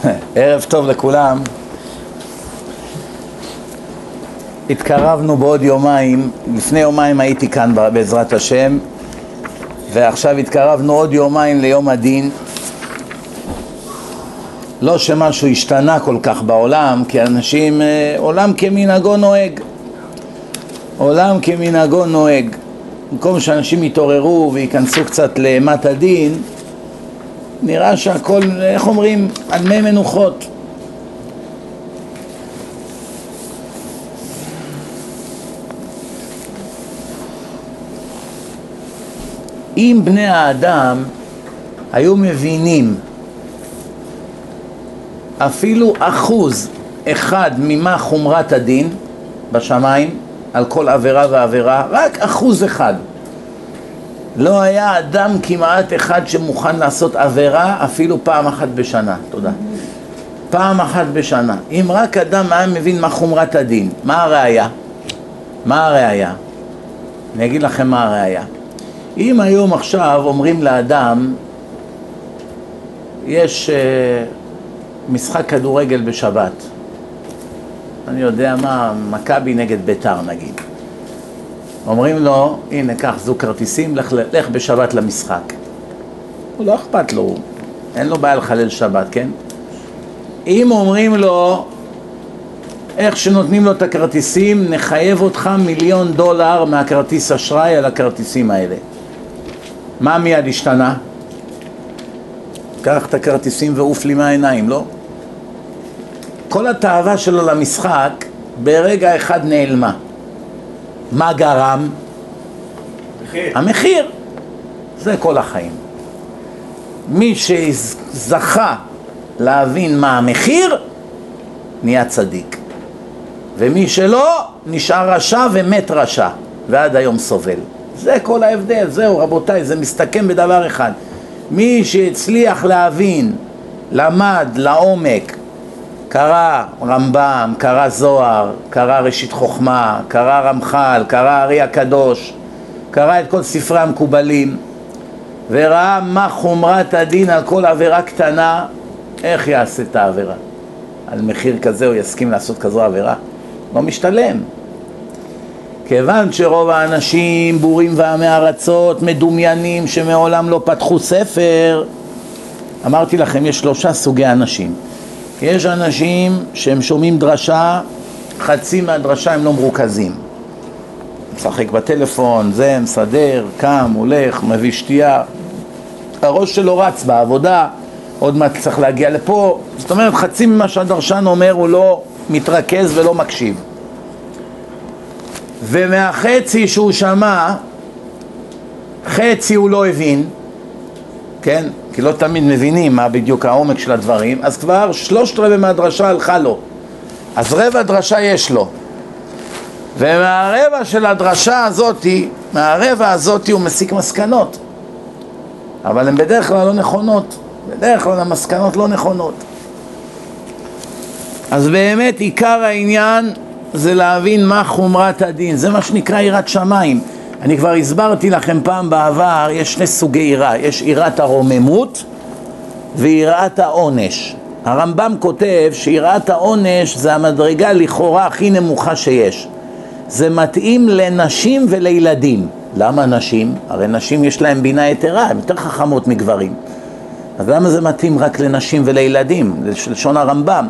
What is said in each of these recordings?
ערב טוב לכולם. התקרבנו בעוד יומיים, לפני יומיים הייתי כאן בעזרת השם ועכשיו התקרבנו עוד יומיים ליום הדין. לא שמשהו השתנה כל כך בעולם, כי אנשים, אה, עולם כמנהגו נוהג. עולם כמנהגו נוהג. במקום שאנשים יתעוררו וייכנסו קצת לאימת הדין נראה שהכל, איך אומרים, על מי מנוחות. אם בני האדם היו מבינים אפילו אחוז אחד ממה חומרת הדין בשמיים על כל עבירה ועבירה, רק אחוז אחד לא היה אדם כמעט אחד שמוכן לעשות עבירה אפילו פעם אחת בשנה, תודה. פעם אחת בשנה. אם רק אדם היה מבין מה חומרת הדין, מה הראייה? מה הראייה? אני אגיד לכם מה הראייה. אם היום עכשיו אומרים לאדם, יש uh, משחק כדורגל בשבת, אני יודע מה, מכבי נגד ביתר נגיד. אומרים לו, הנה, קח זוג כרטיסים, לך, לך בשבת למשחק. הוא לא אכפת לו, אין לו בעיה לחלל שבת, כן? אם אומרים לו, איך שנותנים לו את הכרטיסים, נחייב אותך מיליון דולר מהכרטיס אשראי על הכרטיסים האלה. מה מיד השתנה? קח את הכרטיסים ועוף לי מהעיניים, לא? כל התאווה שלו למשחק ברגע אחד נעלמה. מה גרם? מחיר. המחיר. זה כל החיים. מי שזכה להבין מה המחיר, נהיה צדיק. ומי שלא, נשאר רשע ומת רשע, ועד היום סובל. זה כל ההבדל, זהו רבותיי, זה מסתכם בדבר אחד. מי שהצליח להבין, למד לעומק קרא רמב"ם, קרא זוהר, קרא ראשית חוכמה, קרא רמח"ל, קרא ארי הקדוש, קרא את כל ספרי המקובלים וראה מה חומרת הדין על כל עבירה קטנה, איך יעשה את העבירה? על מחיר כזה הוא יסכים לעשות כזו עבירה? לא משתלם. כיוון שרוב האנשים בורים ועמי ארצות, מדומיינים שמעולם לא פתחו ספר, אמרתי לכם, יש שלושה סוגי אנשים. יש אנשים שהם שומעים דרשה, חצי מהדרשה הם לא מרוכזים. משחק בטלפון, זה, מסדר, קם, הולך, מביא שתייה. הראש שלו רץ בעבודה, עוד מעט צריך להגיע לפה. זאת אומרת, חצי ממה שהדרשן אומר הוא לא מתרכז ולא מקשיב. ומהחצי שהוא שמע, חצי הוא לא הבין, כן? כי לא תמיד מבינים מה בדיוק העומק של הדברים, אז כבר שלושת רבעי מהדרשה הלכה לו. אז רבע דרשה יש לו. ומהרבע של הדרשה הזאתי, מהרבע הזאתי הוא מסיק מסקנות. אבל הן בדרך כלל לא נכונות. בדרך כלל המסקנות לא נכונות. אז באמת עיקר העניין זה להבין מה חומרת הדין. זה מה שנקרא יראת שמיים. אני כבר הסברתי לכם פעם בעבר, יש שני סוגי יראה, יש יראת הרוממות ויראת העונש. הרמב"ם כותב שיראת העונש זה המדרגה לכאורה הכי נמוכה שיש. זה מתאים לנשים ולילדים. למה נשים? הרי נשים יש להן בינה יתרה, הן יותר חכמות מגברים. אז למה זה מתאים רק לנשים ולילדים? זה לשון הרמב"ם.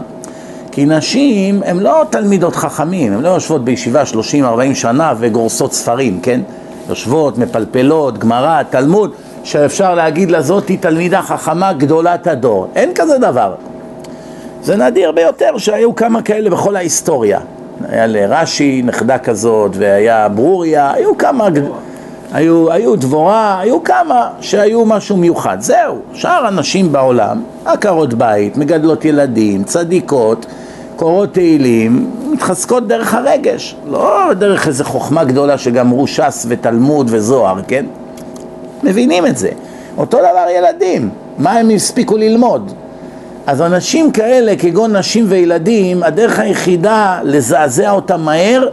כי נשים הן לא תלמידות חכמים, הן לא יושבות בישיבה 30-40 שנה וגורסות ספרים, כן? יושבות, מפלפלות, גמרא, תלמוד, שאפשר להגיד לזאתי תלמידה חכמה גדולת הדור. אין כזה דבר. זה נדיר ביותר שהיו כמה כאלה בכל ההיסטוריה. היה לרש"י נכדה כזאת, והיה ברוריה, היו כמה, היו, היו דבורה, היו כמה שהיו משהו מיוחד. זהו, שאר הנשים בעולם, עקרות בית, מגדלות ילדים, צדיקות, קורות תהילים, מתחזקות דרך הרגש, לא דרך איזה חוכמה גדולה שגמרו ש"ס ותלמוד וזוהר, כן? מבינים את זה. אותו דבר ילדים, מה הם הספיקו ללמוד? אז אנשים כאלה, כגון נשים וילדים, הדרך היחידה לזעזע אותם מהר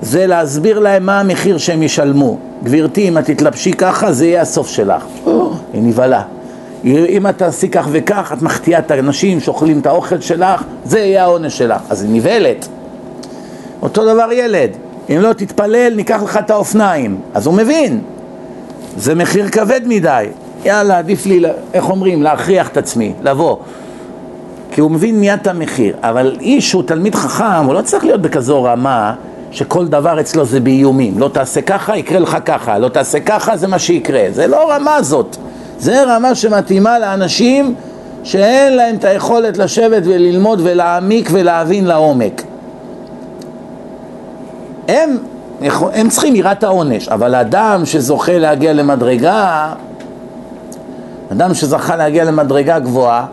זה להסביר להם מה המחיר שהם ישלמו. גברתי, אם את תתלבשי ככה, זה יהיה הסוף שלך. היא נבהלה. אם את תעשי כך וכך, את מחטיאה את האנשים שאוכלים את האוכל שלך, זה יהיה העונש שלך. אז היא נבהלת. אותו דבר ילד, אם לא תתפלל, ניקח לך את האופניים. אז הוא מבין, זה מחיר כבד מדי. יאללה, עדיף לי, איך אומרים, להכריח את עצמי, לבוא. כי הוא מבין מיד את המחיר. אבל איש שהוא תלמיד חכם, הוא לא צריך להיות בכזו רמה שכל דבר אצלו זה באיומים. לא תעשה ככה, יקרה לך ככה. לא תעשה ככה, זה מה שיקרה. זה לא רמה זאת. זה רמה שמתאימה לאנשים שאין להם את היכולת לשבת וללמוד ולהעמיק ולהבין לעומק. הם, הם צריכים יראת העונש, אבל אדם שזוכה להגיע למדרגה, אדם שזכה להגיע למדרגה גבוהה,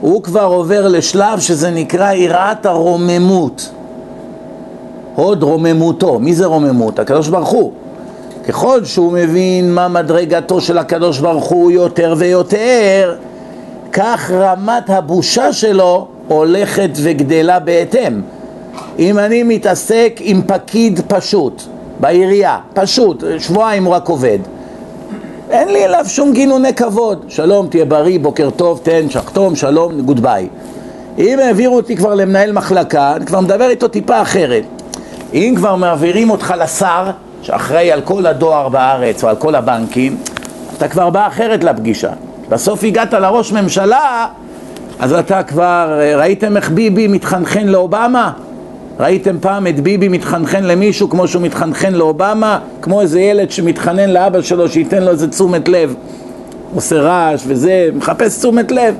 הוא כבר עובר לשלב שזה נקרא יראת הרוממות. הוד רוממותו. מי זה רוממות? הקדוש ברוך הוא. ככל שהוא מבין מה מדרגתו של הקדוש ברוך הוא יותר ויותר, כך רמת הבושה שלו הולכת וגדלה בהתאם. אם אני מתעסק עם פקיד פשוט בעירייה, פשוט, שבועיים הוא רק עובד, אין לי אליו שום גינוני כבוד. שלום, תהיה בריא, בוקר טוב, תן, שחתום, שלום, גוד ביי. אם העבירו אותי כבר למנהל מחלקה, אני כבר מדבר איתו טיפה אחרת. אם כבר מעבירים אותך לשר, שאחראי על כל הדואר בארץ או על כל הבנקים, אתה כבר בא אחרת לפגישה. בסוף הגעת לראש ממשלה, אז אתה כבר, ראיתם איך ביבי מתחנחן לאובמה? ראיתם פעם את ביבי מתחנחן למישהו כמו שהוא מתחנחן לאובמה? כמו איזה ילד שמתחנן לאבא שלו שייתן לו איזה תשומת לב. עושה רעש וזה, מחפש תשומת לב.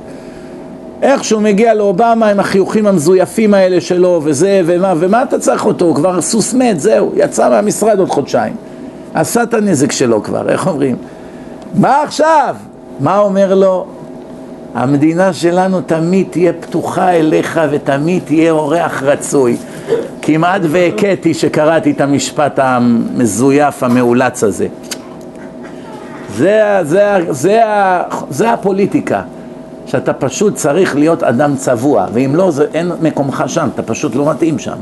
איך שהוא מגיע לאובמה עם החיוכים המזויפים האלה שלו וזה ומה, ומה אתה צריך אותו? הוא כבר סוס מת, זהו, יצא מהמשרד עוד חודשיים. עשה את הנזק שלו כבר, איך אומרים? מה עכשיו? מה אומר לו? המדינה שלנו תמיד תהיה פתוחה אליך ותמיד תהיה אורח רצוי. כמעט והכיתי שקראתי את המשפט המזויף, המאולץ הזה. זה, זה, זה, זה, זה הפוליטיקה. שאתה פשוט צריך להיות אדם צבוע, ואם לא, זה, אין מקומך שם, אתה פשוט לא מתאים שם.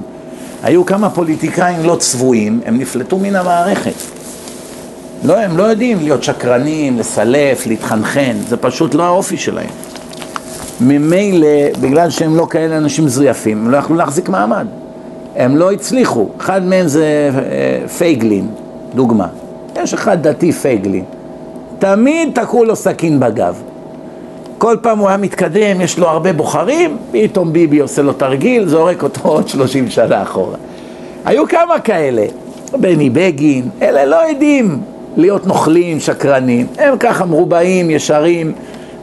היו כמה פוליטיקאים לא צבועים, הם נפלטו מן המערכת. לא, הם לא יודעים להיות שקרנים, לסלף, להתחנחן, זה פשוט לא האופי שלהם. ממילא, בגלל שהם לא כאלה אנשים מזויפים, הם לא יכלו להחזיק מעמד. הם לא הצליחו. אחד מהם זה אה, פייגלין, דוגמה. יש אחד דתי פייגלין. תמיד תקעו לו סכין בגב. כל פעם הוא היה מתקדם, יש לו הרבה בוחרים, פתאום ביבי עושה לו תרגיל, זורק אותו עוד 30 שנה אחורה. היו כמה כאלה, בני בגין, אלה לא יודעים להיות נוכלים, שקרנים, הם ככה מרובעים, ישרים,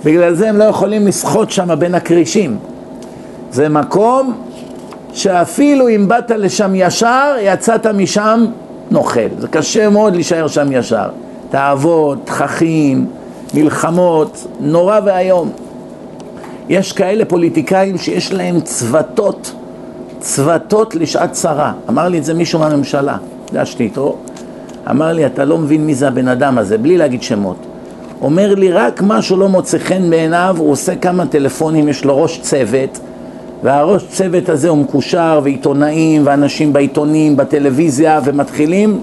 בגלל זה הם לא יכולים לשחות שם בין הכרישים. זה מקום שאפילו אם באת לשם ישר, יצאת משם נוכל. זה קשה מאוד להישאר שם ישר. תאוות, תככים, מלחמות, נורא ואיום. יש כאלה פוליטיקאים שיש להם צוותות, צוותות לשעת צרה. אמר לי את זה מישהו מהממשלה, דשתי איתו, אמר לי, אתה לא מבין מי זה הבן אדם הזה, בלי להגיד שמות. אומר לי, רק משהו לא מוצא חן בעיניו, הוא עושה כמה טלפונים, יש לו ראש צוות, והראש צוות הזה הוא מקושר, ועיתונאים, ואנשים בעיתונים, בטלוויזיה, ומתחילים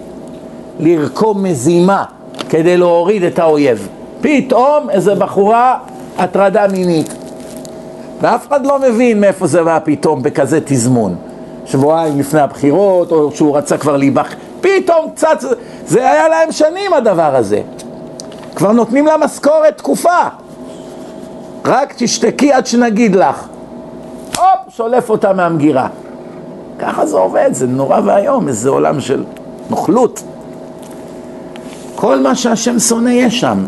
לרקום מזימה כדי להוריד את האויב. פתאום איזה בחורה הטרדה מינית. ואף אחד לא מבין מאיפה זה בא פתאום בכזה תזמון. שבועיים לפני הבחירות, או שהוא רצה כבר להיבח... פתאום קצת... זה היה להם שנים הדבר הזה. כבר נותנים לה משכורת תקופה. רק תשתקי עד שנגיד לך. הופ, שולף אותה מהמגירה. ככה זה עובד, זה נורא ואיום, איזה עולם של נוכלות. כל מה שהשם שונא יש שם.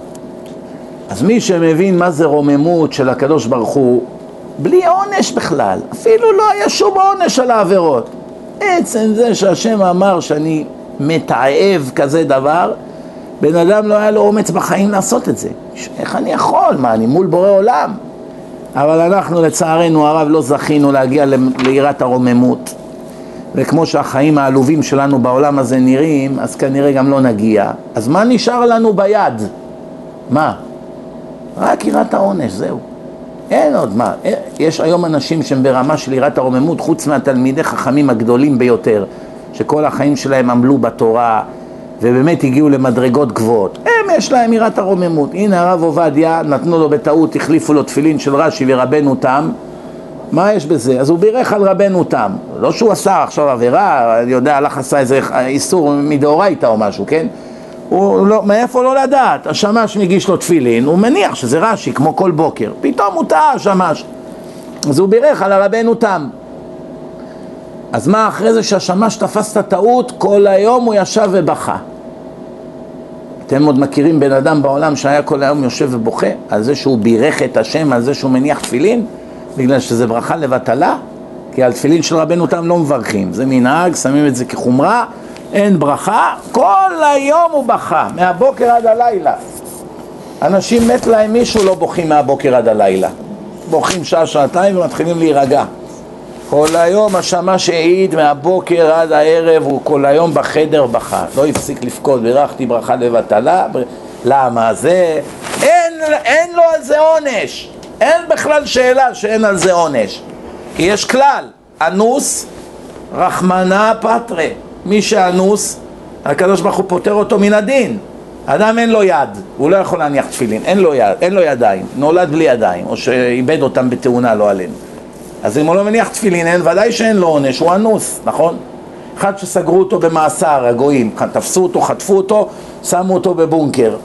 אז מי שמבין מה זה רוממות של הקדוש ברוך הוא, בלי עונש בכלל, אפילו לא היה שום עונש על העבירות. עצם זה שהשם אמר שאני מתעב כזה דבר, בן אדם לא היה לו אומץ בחיים לעשות את זה. איך אני יכול? מה, אני מול בורא עולם? אבל אנחנו לצערנו הרב לא זכינו להגיע ליראת הרוממות. וכמו שהחיים העלובים שלנו בעולם הזה נראים, אז כנראה גם לא נגיע. אז מה נשאר לנו ביד? מה? רק יראת העונש, זהו. אין עוד מה. יש היום אנשים שהם ברמה של יראת הרוממות, חוץ מהתלמידי חכמים הגדולים ביותר, שכל החיים שלהם עמלו בתורה, ובאמת הגיעו למדרגות גבוהות. הם, יש להם יראת הרוממות. הנה הרב עובדיה, נתנו לו בטעות, החליפו לו תפילין של רש"י ורבנו תם. מה יש בזה? אז הוא בירך על רבנו תם. לא שהוא עשה עכשיו עבירה, אני יודע, הלך עשה איזה איסור מדאורייתא או משהו, כן? הוא לא, מאיפה לא לדעת? השמש מגיש לו תפילין, הוא מניח שזה רש"י, כמו כל בוקר. פתאום הוא טעה השמש. אז הוא בירך על הרבנו תם. אז מה אחרי זה שהשמש תפס את הטעות, כל היום הוא ישב ובכה. אתם עוד מכירים בן אדם בעולם שהיה כל היום יושב ובוכה על זה שהוא בירך את השם, על זה שהוא מניח תפילין, בגלל שזה ברכה לבטלה? כי על תפילין של רבנו תם לא מברכים, זה מנהג, שמים את זה כחומרה, אין ברכה, כל היום הוא בכה, מהבוקר עד הלילה. אנשים מת להם מישהו, לא בוכים מהבוקר עד הלילה. בוכים שעה, שעתיים ומתחילים להירגע. כל היום השמש העיד מהבוקר עד הערב, הוא כל היום בחדר בכה, לא הפסיק לבכות, בירכתי ברכה לבטלה, בר... למה? זה... אין, אין לו על זה עונש, אין בכלל שאלה שאין על זה עונש, כי יש כלל, אנוס רחמנא פטרי, מי שאנוס, הקדוש ברוך הוא פוטר אותו מן הדין, אדם אין לו יד, הוא לא יכול להניח תפילין, אין לו, יד, אין לו ידיים, נולד בלי ידיים, או שאיבד אותם בתאונה, לא עלינו אז אם הוא לא מניח תפילין, אין, ודאי שאין לו עונש, הוא אנוס, נכון? אחד שסגרו אותו במאסר, הגויים, תפסו אותו, חטפו אותו, שמו אותו בבונקר.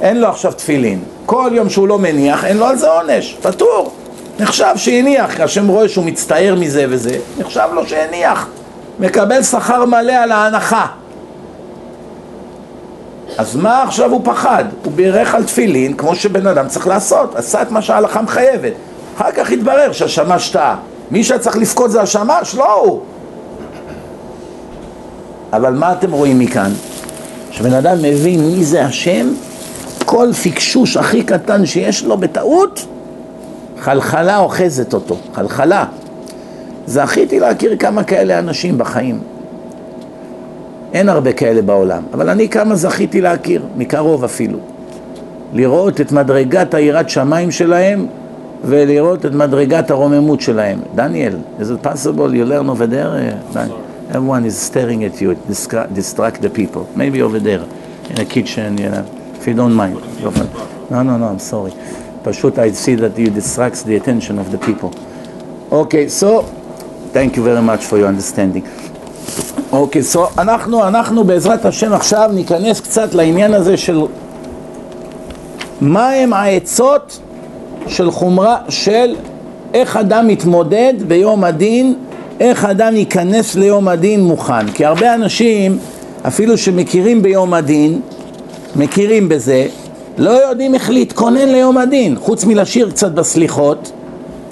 אין לו עכשיו תפילין. כל יום שהוא לא מניח, אין לו על זה עונש, פטור. נחשב שהניח, השם רואה שהוא מצטער מזה וזה, נחשב לו שהניח. מקבל שכר מלא על ההנחה. אז מה עכשיו הוא פחד? הוא בירך על תפילין כמו שבן אדם צריך לעשות, עשה את מה שההלכה מחייבת. אחר כך התברר שהשמש טעה. מי שצריך לבכות זה השמש, לא הוא. אבל מה אתם רואים מכאן? כשבן אדם מבין מי זה השם, כל פיקשוש הכי קטן שיש לו בטעות, חלחלה אוחזת אותו, חלחלה. זכיתי להכיר כמה כאלה אנשים בחיים. אין הרבה כאלה בעולם, אבל אני כמה זכיתי להכיר, מקרוב אפילו. לראות את מדרגת היראת שמיים שלהם ולראות את מדרגת הרוממות שלהם. דניאל, is it possible you learn over there? Uh, everyone is staring at you, distract, distract the people. Maybe over there, in a kitchen, you know, if you don't mind. No, no, no, I'm sorry. פשוט I see that you distracts the attention of the people. Okay, so, thank you very much for your understanding. אוקיי, okay, so אנחנו, אנחנו בעזרת השם עכשיו ניכנס קצת לעניין הזה של מה הם העצות של חומרה, של איך אדם מתמודד ביום הדין, איך אדם ייכנס ליום הדין מוכן. כי הרבה אנשים, אפילו שמכירים ביום הדין, מכירים בזה, לא יודעים איך להתכונן ליום הדין, חוץ מלשיר קצת בסליחות,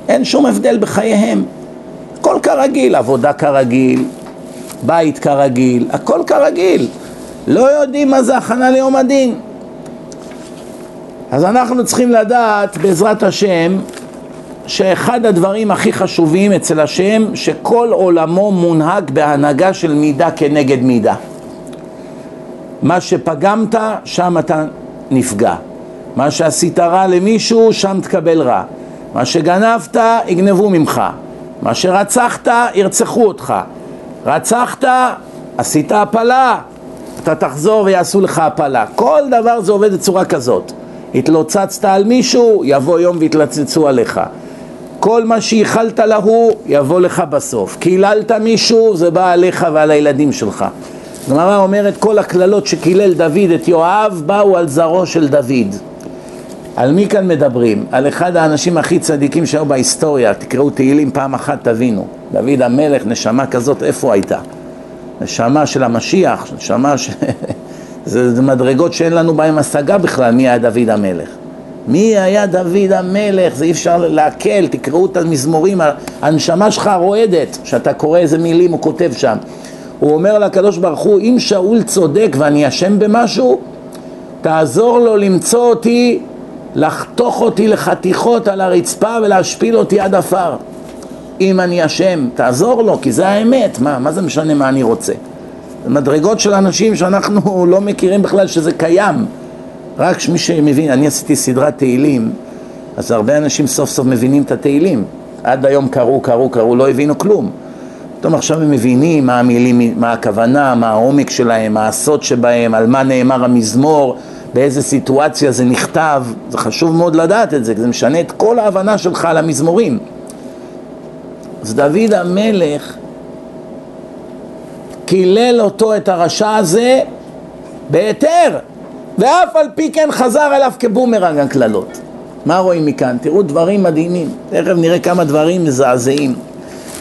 אין שום הבדל בחייהם. הכל כרגיל, עבודה כרגיל, בית כרגיל, הכל כרגיל. לא יודעים מה זה הכנה ליום הדין. אז אנחנו צריכים לדעת בעזרת השם שאחד הדברים הכי חשובים אצל השם שכל עולמו מונהג בהנהגה של מידה כנגד מידה. מה שפגמת, שם אתה נפגע. מה שעשית רע למישהו, שם תקבל רע. מה שגנבת, יגנבו ממך. מה שרצחת, ירצחו אותך. רצחת, עשית הפלה, אתה תחזור ויעשו לך הפלה. כל דבר זה עובד בצורה כזאת. התלוצצת על מישהו, יבוא יום ויתלצצו עליך. כל מה שייחלת להוא, יבוא לך בסוף. קיללת מישהו, זה בא עליך ועל הילדים שלך. הגמרא אומרת, כל הקללות שקילל דוד את יואב, באו על זרעו של דוד. על מי כאן מדברים? על אחד האנשים הכי צדיקים שהיו בהיסטוריה, תקראו תהילים פעם אחת תבינו. דוד המלך, נשמה כזאת, איפה הייתה? נשמה של המשיח, נשמה ש... זה, מדרגות שאין לנו בהן השגה בכלל מי היה דוד המלך. מי היה דוד המלך? זה אי אפשר לעכל, תקראו את המזמורים, הנשמה שלך רועדת, שאתה קורא איזה מילים הוא כותב שם. הוא אומר לקדוש ברוך הוא, אם שאול צודק ואני אשם במשהו, תעזור לו למצוא אותי, לחתוך אותי לחתיכות על הרצפה ולהשפיל אותי עד עפר. אם אני אשם, תעזור לו, כי זה האמת, מה, מה זה משנה מה אני רוצה? מדרגות של אנשים שאנחנו לא מכירים בכלל שזה קיים. רק מי שמבין, אני עשיתי סדרת תהילים, אז הרבה אנשים סוף סוף מבינים את התהילים. עד היום קראו, קראו, קראו, לא הבינו כלום. פתאום עכשיו הם מבינים מה המילים, מה הכוונה, מה העומק שלהם, מה הסוד שבהם, על מה נאמר המזמור, באיזה סיטואציה זה נכתב, זה חשוב מאוד לדעת את זה, זה משנה את כל ההבנה שלך על המזמורים. אז דוד המלך קילל אותו, את הרשע הזה, בהיתר, ואף על פי כן חזר עליו כבומרנג הקללות. מה רואים מכאן? תראו דברים מדהימים, תכף נראה כמה דברים מזעזעים.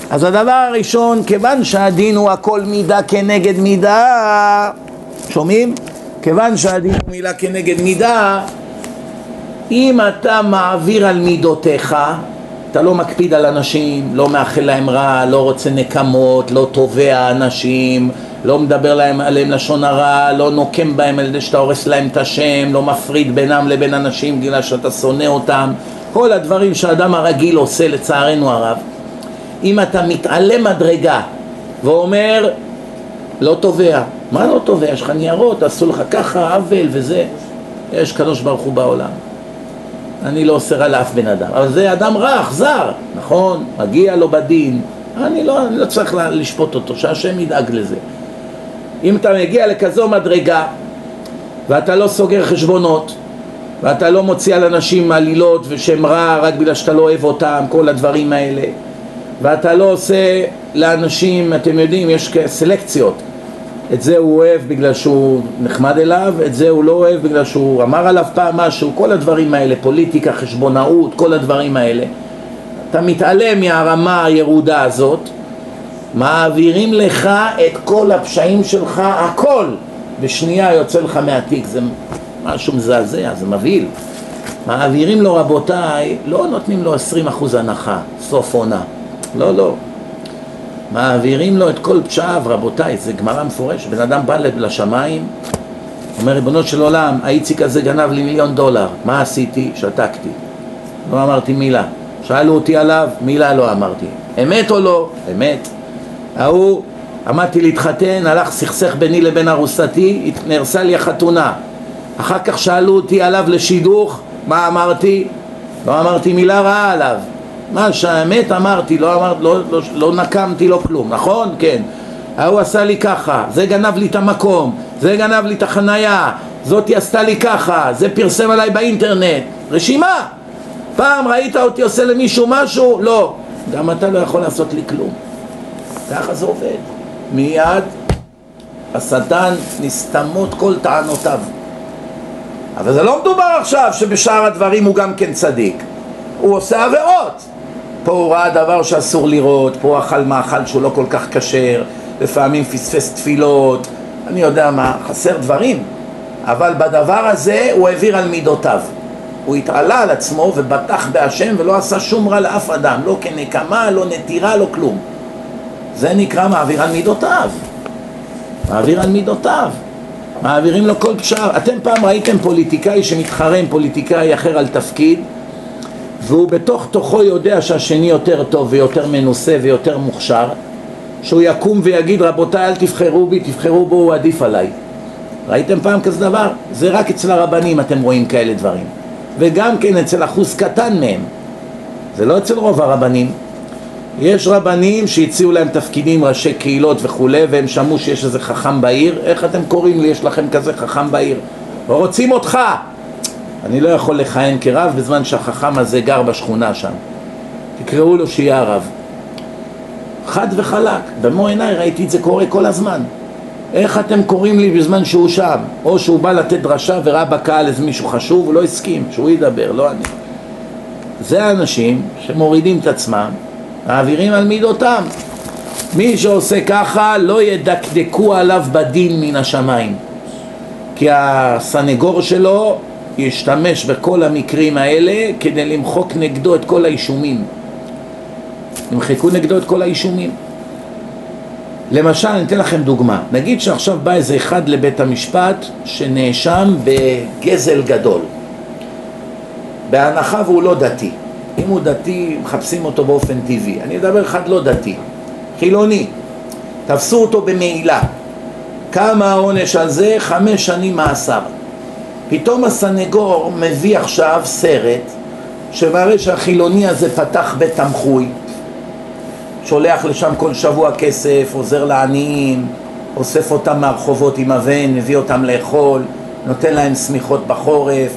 אז הדבר הראשון, כיוון שהדין הוא הכל מידה כנגד מידה, שומעים? כיוון שהדין הוא מילה כנגד מידה, אם אתה מעביר על מידותיך, אתה לא מקפיד על אנשים, לא מאחל להם רע, לא רוצה נקמות, לא תובע אנשים, לא מדבר להם עליהם לשון הרע, לא נוקם בהם על ידי שאתה הורס להם את השם, לא מפריד בינם לבין אנשים בגלל שאתה שונא אותם, כל הדברים שהאדם הרגיל עושה לצערנו הרב. אם אתה מתעלם מדרגה ואומר לא תובע, מה לא תובע? יש לך ניירות, עשו לך ככה, עוול וזה, יש קדוש ברוך הוא בעולם. אני לא אוסר על אף בן אדם, אבל זה אדם רע, אכזר, נכון, מגיע לו בדין, אני לא, אני לא צריך לשפוט אותו, שהשם ידאג לזה. אם אתה מגיע לכזו מדרגה ואתה לא סוגר חשבונות ואתה לא מוציא על אנשים עלילות ושם רע רק בגלל שאתה לא אוהב אותם, כל הדברים האלה ואתה לא עושה לאנשים, אתם יודעים, יש סלקציות את זה הוא אוהב בגלל שהוא נחמד אליו, את זה הוא לא אוהב בגלל שהוא אמר עליו פעם משהו, כל הדברים האלה, פוליטיקה, חשבונאות, כל הדברים האלה. אתה מתעלם מהרמה הירודה הזאת, מעבירים לך את כל הפשעים שלך, הכל, בשנייה יוצא לך מהתיק, זה משהו מזעזע, זה מבהיל. מעבירים לו רבותיי, לא נותנים לו 20% הנחה, סוף עונה. לא, לא. מעבירים לו את כל פשעיו, רבותיי, זה גמרא מפורשת. בן אדם בא לשמיים, אומר, ריבונו של עולם, האיציק הזה גנב לי מיליון דולר, מה עשיתי? שתקתי. לא אמרתי מילה. שאלו אותי עליו, מילה לא אמרתי. אמת או לא? אמת. ההוא, עמדתי להתחתן, הלך סכסך ביני לבין ארוסתי, נהרסה לי החתונה. אחר כך שאלו אותי עליו לשידוך, מה אמרתי? לא אמרתי מילה רעה עליו. מה שהאמת אמרתי, לא, אמר, לא, לא, לא נקמתי לו כלום, נכון? כן. ההוא עשה לי ככה, זה גנב לי את המקום, זה גנב לי את החנייה, זאתי עשתה לי ככה, זה פרסם עליי באינטרנט, רשימה! פעם ראית אותי עושה למישהו משהו? לא. גם אתה לא יכול לעשות לי כלום. ככה זה עובד. מיד השטן נסתמות כל טענותיו. אבל זה לא מדובר עכשיו שבשאר הדברים הוא גם כן צדיק. הוא עושה עבירות. פה הוא ראה דבר שאסור לראות, פה הוא אכל מאכל שהוא לא כל כך כשר, לפעמים פספס תפילות, אני יודע מה, חסר דברים, אבל בדבר הזה הוא העביר על מידותיו. הוא התעלה על עצמו ובטח בהשם ולא עשה שום רע לאף אדם, לא כנקמה, לא נטירה, לא כלום. זה נקרא מעביר על מידותיו. מעביר על מידותיו. מעבירים לו כל פשער. אתם פעם ראיתם פוליטיקאי שמתחרה עם פוליטיקאי אחר על תפקיד והוא בתוך תוכו יודע שהשני יותר טוב ויותר מנוסה ויותר מוכשר שהוא יקום ויגיד רבותיי אל תבחרו בי, תבחרו בו, הוא עדיף עליי. ראיתם פעם כזה דבר? זה רק אצל הרבנים אתם רואים כאלה דברים. וגם כן אצל אחוז קטן מהם. זה לא אצל רוב הרבנים. יש רבנים שהציעו להם תפקידים, ראשי קהילות וכולי והם שמעו שיש איזה חכם בעיר. איך אתם קוראים לי, יש לכם כזה חכם בעיר? רוצים אותך אני לא יכול לכהן כרב בזמן שהחכם הזה גר בשכונה שם. תקראו לו שיהיה הרב. חד וחלק, במו עיניי ראיתי את זה קורה כל הזמן. איך אתם קוראים לי בזמן שהוא שם? או שהוא בא לתת דרשה וראה בקהל איזה מישהו חשוב, הוא לא הסכים, שהוא ידבר, לא אני. זה האנשים שמורידים את עצמם, מעבירים על מידותם. מי שעושה ככה לא ידקדקו עליו בדין מן השמיים כי הסנגור שלו ישתמש בכל המקרים האלה כדי למחוק נגדו את כל האישומים. ימחקו נגדו את כל האישומים. למשל, אני אתן לכם דוגמה. נגיד שעכשיו בא איזה אחד לבית המשפט שנאשם בגזל גדול. בהנחה והוא לא דתי. אם הוא דתי, מחפשים אותו באופן טבעי. אני אדבר אחד לא דתי, חילוני. תפסו אותו במעילה. כמה העונש על זה? חמש שנים מאסר. פתאום הסנגור מביא עכשיו סרט שמראה שהחילוני הזה פתח בית תמחוי שולח לשם כל שבוע כסף, עוזר לעניים, אוסף אותם מהרחובות עם אבן, מביא אותם לאכול, נותן להם שמיכות בחורף,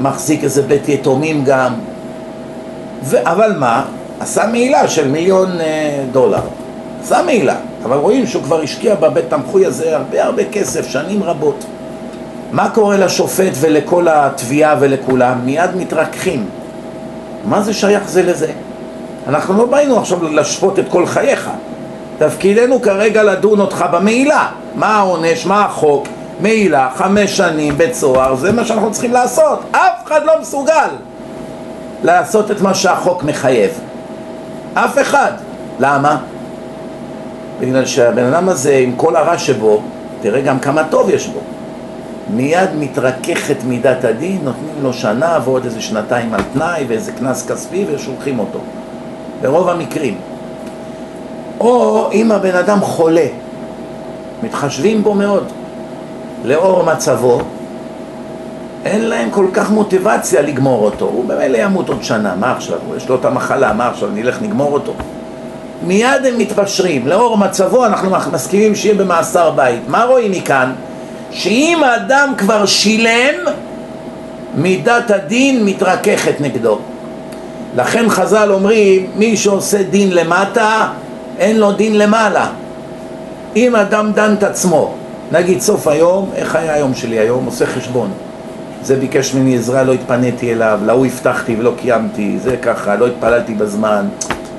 מחזיק איזה בית יתומים גם. ו... אבל מה? עשה מעילה של מיליון אה, דולר. עשה מעילה, אבל רואים שהוא כבר השקיע בבית תמחוי הזה הרבה הרבה כסף, שנים רבות. מה קורה לשופט ולכל התביעה ולכולם? מיד מתרככים. מה זה שייך זה לזה? אנחנו לא באינו עכשיו לשפוט את כל חייך. תפקידנו כרגע לדון אותך במעילה. מה העונש, מה החוק, מעילה, חמש שנים בית סוהר, זה מה שאנחנו צריכים לעשות. אף אחד לא מסוגל לעשות את מה שהחוק מחייב. אף אחד. למה? בגלל שהבן אדם הזה, עם כל הרע שבו, תראה גם כמה טוב יש בו. מיד מתרככת מידת הדין, נותנים לו שנה ועוד איזה שנתיים על תנאי ואיזה קנס כספי ושולחים אותו. ברוב המקרים. או אם הבן אדם חולה, מתחשבים בו מאוד, לאור מצבו, אין להם כל כך מוטיבציה לגמור אותו. הוא במילא ימות עוד שנה, מה עכשיו? יש לו את המחלה, מה עכשיו? נלך נגמור אותו? מיד הם מתפשרים, לאור מצבו אנחנו מסכימים שיהיה במאסר בית. מה רואים מכאן? שאם האדם כבר שילם, מידת הדין מתרככת נגדו. לכן חז"ל אומרים, מי שעושה דין למטה, אין לו דין למעלה. אם אדם דן את עצמו, נגיד סוף היום, איך היה היום שלי היום? עושה חשבון. זה ביקש ממני עזרה, לא התפניתי אליו, להוא הבטחתי ולא קיימתי, זה ככה, לא התפללתי בזמן,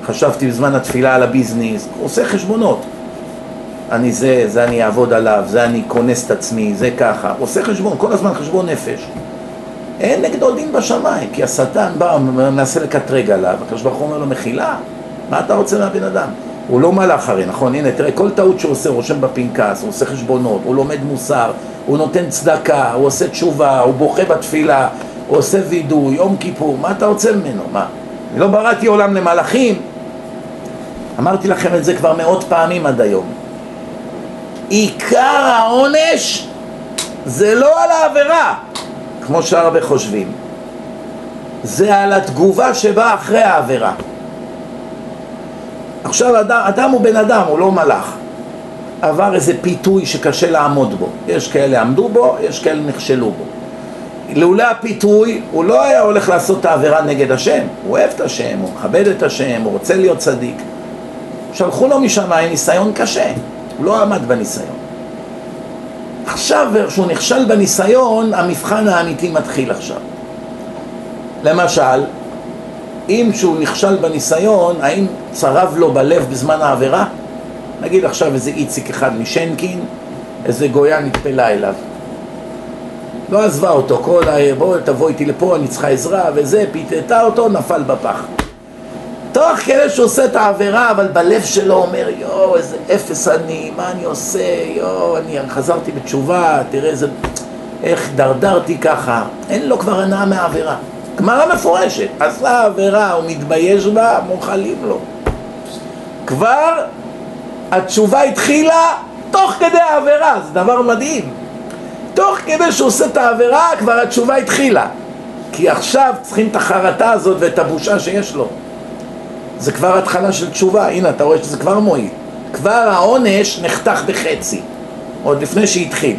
חשבתי בזמן התפילה על הביזנס, עושה חשבונות. אני זה, זה אני אעבוד עליו, זה אני כונס את עצמי, זה ככה, עושה חשבון, כל הזמן חשבון נפש. אין נגדו דין בשמיים, כי השטן בא, מנסה לקטרג עליו, הקדוש ברוך הוא אומר לו, מחילה, מה אתה רוצה מהבן אדם? הוא לא מלאך הרי, נכון? הנה, תראה, כל טעות שהוא עושה, הוא רושם בפנקס, הוא עושה חשבונות, הוא לומד מוסר, הוא נותן צדקה, הוא עושה תשובה, הוא בוכה בתפילה, הוא עושה וידוי, יום כיפור, מה אתה רוצה ממנו? מה? אני לא בראתי עולם למלאכים. אמרתי לכם את זה כבר מאות פעמים עד היום. עיקר העונש זה לא על העבירה, כמו שהרבה חושבים. זה על התגובה שבאה אחרי העבירה. עכשיו אדם, אדם הוא בן אדם, הוא לא מלאך. עבר איזה פיתוי שקשה לעמוד בו. יש כאלה עמדו בו, יש כאלה נכשלו בו. לולא הפיתוי, הוא לא היה הולך לעשות את העבירה נגד השם. הוא אוהב את השם, הוא מכבד את השם, הוא רוצה להיות צדיק. שלחו לו משמיים ניסיון קשה, הוא לא עמד בניסיון. עכשיו, כשהוא נכשל בניסיון, המבחן האמיתי מתחיל עכשיו. למשל, אם שהוא נכשל בניסיון, האם צרב לו בלב בזמן העבירה? נגיד עכשיו איזה איציק אחד משנקין, איזה גויה נטפלה אליו. לא עזבה אותו, כל ה... בוא תבוא איתי לפה, אני צריכה עזרה, וזה, פיתתה אותו, נפל בפח. תוך כדי שהוא עושה את העבירה, אבל בלב שלו אומר, יואו, איזה אפס אני, מה אני עושה, יואו, אני חזרתי בתשובה, תראה איזה... איך דרדרתי ככה. אין לו כבר הנאה מהעבירה. גמרא מפורשת, עשה עבירה, הוא מתבייש בה, מוחלים לו. כבר התשובה התחילה תוך כדי העבירה, זה דבר מדהים. תוך כדי שהוא עושה את העבירה, כבר התשובה התחילה. כי עכשיו צריכים את החרטה הזאת ואת הבושה שיש לו. זה כבר התחלה של תשובה, הנה אתה רואה שזה כבר מועיל. כבר העונש נחתך בחצי, עוד לפני שהתחיל.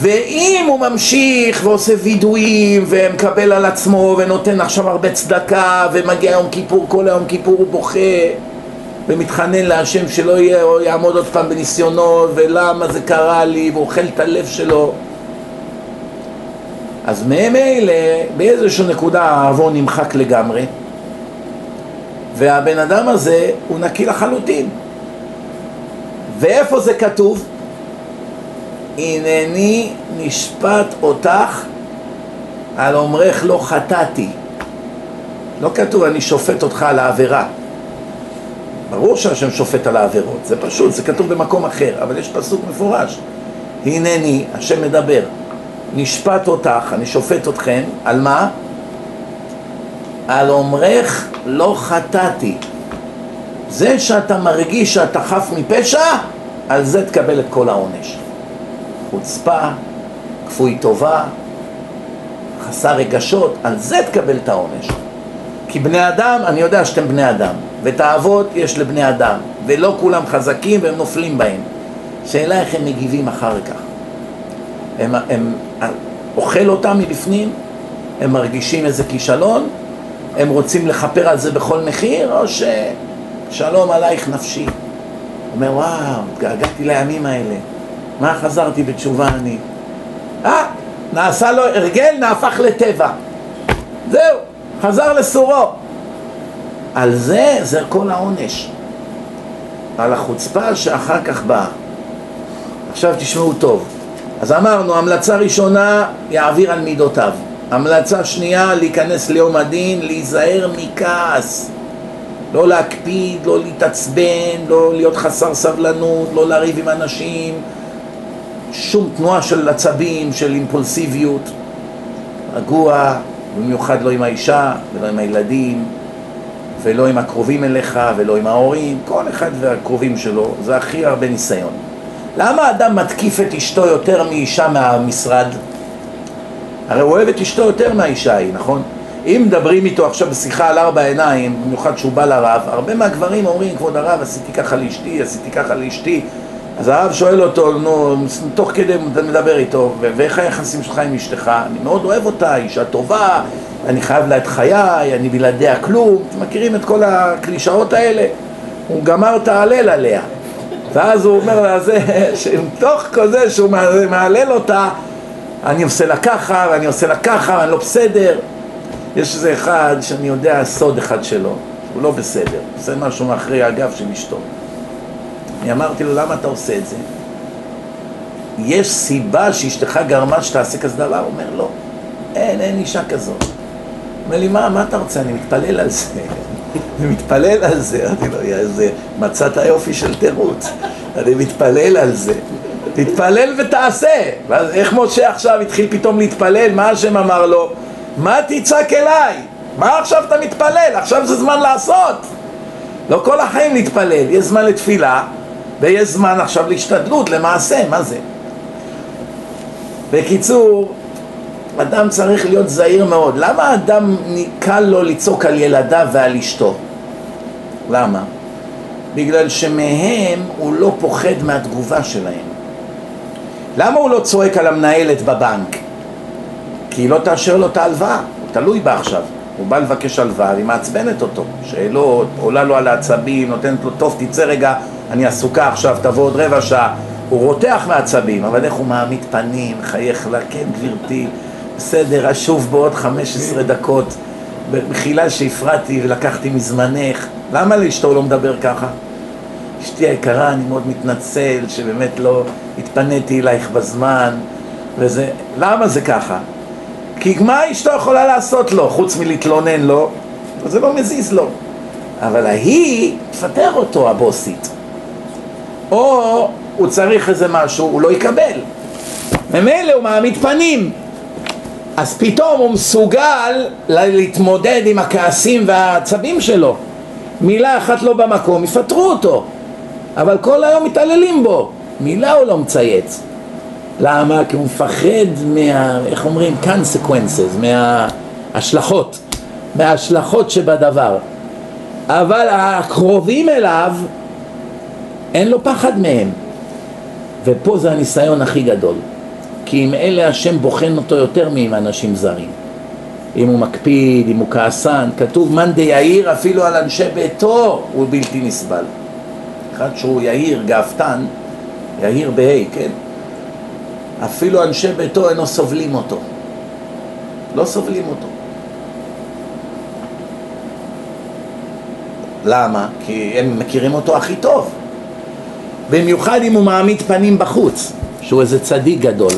ואם הוא ממשיך ועושה וידויים ומקבל על עצמו ונותן עכשיו הרבה צדקה ומגיע יום כיפור, כל היום כיפור הוא בוכה ומתחנן להשם שלא יהיה, או יעמוד עוד פעם בניסיונות ולמה זה קרה לי ואוכל את הלב שלו אז ממילא באיזושהי נקודה העוון נמחק לגמרי והבן אדם הזה הוא נקי לחלוטין ואיפה זה כתוב? הנני נשפט אותך על אומרך לא חטאתי. לא כתוב אני שופט אותך על העבירה. ברור שהשם שופט על העבירות, זה פשוט, זה כתוב במקום אחר, אבל יש פסוק מפורש. הנני, השם מדבר, נשפט אותך, אני שופט אתכם, על מה? על אומרך לא חטאתי. זה שאתה מרגיש שאתה חף מפשע, על זה תקבל את כל העונש. חוצפה, כפוי טובה, חסר רגשות, על זה תקבל את העונש. כי בני אדם, אני יודע שאתם בני אדם, ותאוות יש לבני אדם, ולא כולם חזקים והם נופלים בהם. שאלה איך הם מגיבים אחר כך. הם, הם, אוכל אותם מבפנים, הם מרגישים איזה כישלון, הם רוצים לכפר על זה בכל מחיר, או ששלום עלייך נפשי. אומר, וואו, התגעגעתי לימים האלה, מה חזרתי בתשובה אני? אה, נעשה לו הרגל, נהפך לטבע. זהו, חזר לסורו. על זה, זה כל העונש. על החוצפה שאחר כך באה. עכשיו תשמעו טוב. אז אמרנו, המלצה ראשונה, יעביר על מידותיו. המלצה שנייה, להיכנס ליום הדין, להיזהר מכעס. לא להקפיד, לא להתעצבן, לא להיות חסר סבלנות, לא לריב עם אנשים, שום תנועה של עצבים, של אימפולסיביות. רגוע, במיוחד לא עם האישה ולא עם הילדים ולא עם הקרובים אליך ולא עם ההורים, כל אחד והקרובים שלו, זה הכי הרבה ניסיון. למה אדם מתקיף את אשתו יותר מאישה מהמשרד? הרי הוא אוהב את אשתו יותר מהאישה ההיא, נכון? אם מדברים איתו עכשיו בשיחה על ארבע עיניים, במיוחד שהוא בא לרב, הרבה מהגברים אומרים, כבוד הרב, עשיתי ככה לאשתי, עשיתי ככה לאשתי, אז הרב שואל אותו, נו, תוך כדי מדבר איתו, ואיך היחסים שלך עם אשתך? אני מאוד אוהב אותה, אישה טובה, אני חייב לה את חיי, אני בלעדיה כלום, אתם מכירים את כל הקלישאות האלה? הוא גמר את ההלל עליה. ואז הוא אומר לה, זה, שתוך כזה שהוא מהלל אותה, אני עושה לה ככה, ואני עושה לה ככה, ואני לא בסדר. יש איזה אחד שאני יודע סוד אחד שלו, הוא לא בסדר, עושה משהו מאחורי הגב של אשתו. אני אמרתי לו, למה אתה עושה את זה? יש סיבה שאשתך גרמה שתעשה כזה דבר? הוא אומר, לא, אין, אין אישה כזאת. הוא אומר לי, מה, מה אתה רוצה? אני מתפלל על זה. אני מתפלל על זה. אמרתי לו, יא, איזה, מצאת יופי של תירוץ. אני מתפלל על זה. תתפלל ותעשה. ואז איך משה עכשיו התחיל פתאום להתפלל? מה השם אמר לו? מה תצעק אליי? מה עכשיו אתה מתפלל? עכשיו זה זמן לעשות. לא כל החיים להתפלל, יש זמן לתפילה ויש זמן עכשיו להשתדלות, למעשה, מה זה? בקיצור, אדם צריך להיות זהיר מאוד. למה אדם קל לו לצעוק על ילדיו ועל אשתו? למה? בגלל שמהם הוא לא פוחד מהתגובה שלהם. למה הוא לא צועק על המנהלת בבנק? כי היא לא תאשר לו את ההלוואה, הוא תלוי בה עכשיו. הוא בא לבקש הלוואה, היא מעצבנת אותו. שאלות, עולה לו על העצבים, נותנת לו, טוב, תצא רגע, אני עסוקה עכשיו, תבוא עוד רבע שעה. הוא רותח מעצבים, אבל איך הוא מעמיד פנים, חייך לה, כן גברתי, בסדר, אשוב בעוד 15 דקות. במחילה שהפרעתי ולקחתי מזמנך. למה לאשתו לא מדבר ככה? אשתי היקרה, אני מאוד מתנצל שבאמת לא התפניתי אלייך בזמן וזה, למה זה ככה? כי מה אשתו יכולה לעשות לו, חוץ מלהתלונן לו? זה לא מזיז לו. אבל ההיא, תפטר אותו הבוסית. או הוא צריך איזה משהו, הוא לא יקבל. ממילא הוא מעמיד פנים. אז פתאום הוא מסוגל להתמודד עם הכעסים והעצבים שלו. מילה אחת לא במקום, יפטרו אותו. אבל כל היום מתעללים בו. מילה הוא לא מצייץ. למה? כי הוא מפחד מה... איך אומרים? consequences, מההשלכות. מההשלכות שבדבר. אבל הקרובים אליו, אין לו פחד מהם. ופה זה הניסיון הכי גדול. כי עם אלה השם בוחן אותו יותר מעם אנשים זרים. אם הוא מקפיד, אם הוא כעסן, כתוב מאן דיהיר אפילו על אנשי ביתו הוא בלתי נסבל. אחד שהוא יהיר, גאוותן, יהיר בה', כן? אפילו אנשי ביתו אינו סובלים אותו. לא סובלים אותו. למה? כי הם מכירים אותו הכי טוב. במיוחד אם הוא מעמיד פנים בחוץ, שהוא איזה צדיק גדול.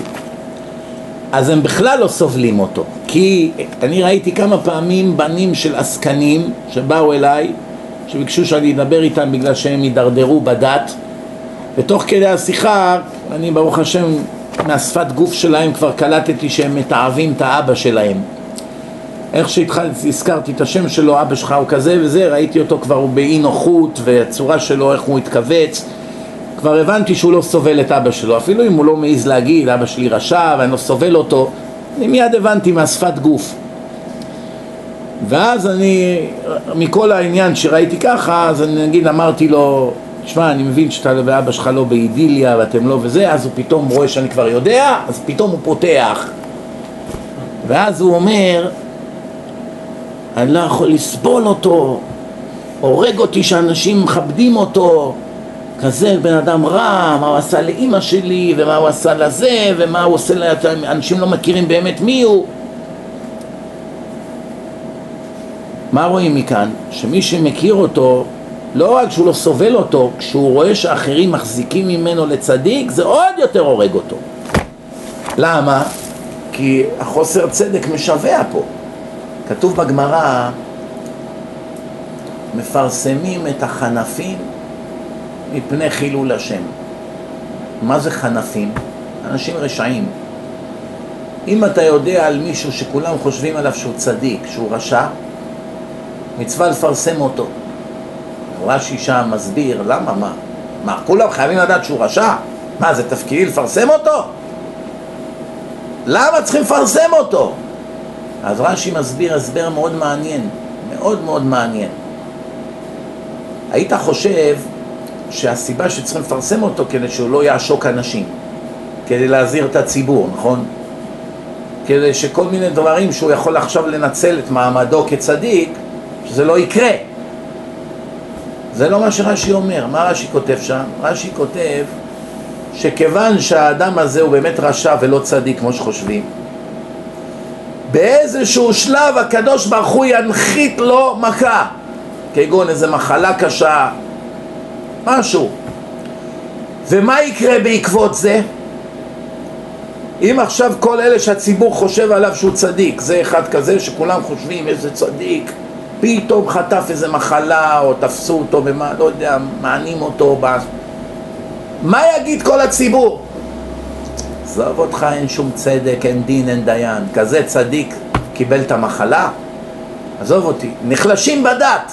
אז הם בכלל לא סובלים אותו. כי אני ראיתי כמה פעמים בנים של עסקנים שבאו אליי, שביקשו שאני אדבר איתם בגלל שהם הידרדרו בדת, ותוך כדי השיחה, אני ברוך השם מהשפת גוף שלהם כבר קלטתי שהם מתעבים את האבא שלהם. איך שהתחלתי, הזכרתי את השם שלו, אבא שלך הוא כזה וזה, ראיתי אותו כבר באי נוחות והצורה שלו, איך הוא התכווץ כבר הבנתי שהוא לא סובל את אבא שלו, אפילו אם הוא לא מעז להגיד, אבא שלי רשע ואני לא סובל אותו, אני מיד הבנתי מהשפת גוף. ואז אני, מכל העניין שראיתי ככה, אז אני נגיד אמרתי לו, שמע, אני מבין שאתה ואבא שלך לא באידיליה ואתם לא וזה, אז הוא פתאום רואה שאני כבר יודע, אז פתאום הוא פותח. ואז הוא אומר, אני לא יכול לסבול אותו, הורג אותי שאנשים מכבדים אותו, כזה בן אדם רע, מה הוא עשה לאימא שלי, ומה הוא עשה לזה, ומה הוא עושה, אנשים לא מכירים באמת מי הוא. מה רואים מכאן? שמי שמכיר אותו, לא רק שהוא לא סובל אותו, כשהוא רואה שאחרים מחזיקים ממנו לצדיק, זה עוד יותר הורג אותו. למה? כי החוסר צדק משווע פה. כתוב בגמרא, מפרסמים את החנפים מפני חילול השם. מה זה חנפים? אנשים רשעים. אם אתה יודע על מישהו שכולם חושבים עליו שהוא צדיק, שהוא רשע, מצווה לפרסם אותו. רש"י שם מסביר, למה, מה? מה, כולם חייבים לדעת שהוא רשע? מה, זה תפקידי לפרסם אותו? למה צריכים לפרסם אותו? אז רש"י מסביר הסבר מאוד מעניין, מאוד מאוד מעניין. היית חושב שהסיבה שצריכים לפרסם אותו כדי שהוא לא יעשוק אנשים, כדי להזהיר את הציבור, נכון? כדי שכל מיני דברים שהוא יכול עכשיו לנצל את מעמדו כצדיק, שזה לא יקרה. זה לא מה שרש"י אומר. מה רש"י כותב שם? רש"י כותב שכיוון שהאדם הזה הוא באמת רשע ולא צדיק כמו שחושבים, באיזשהו שלב הקדוש ברוך הוא ינחית לו מכה, כגון איזה מחלה קשה, משהו. ומה יקרה בעקבות זה? אם עכשיו כל אלה שהציבור חושב עליו שהוא צדיק, זה אחד כזה שכולם חושבים איזה צדיק, פתאום חטף איזה מחלה או תפסו אותו במה, לא יודע, מענים אותו, מה יגיד כל הציבור? עזוב אותך, אין שום צדק, אין דין, אין דיין. כזה צדיק קיבל את המחלה? עזוב אותי. נחלשים בדת.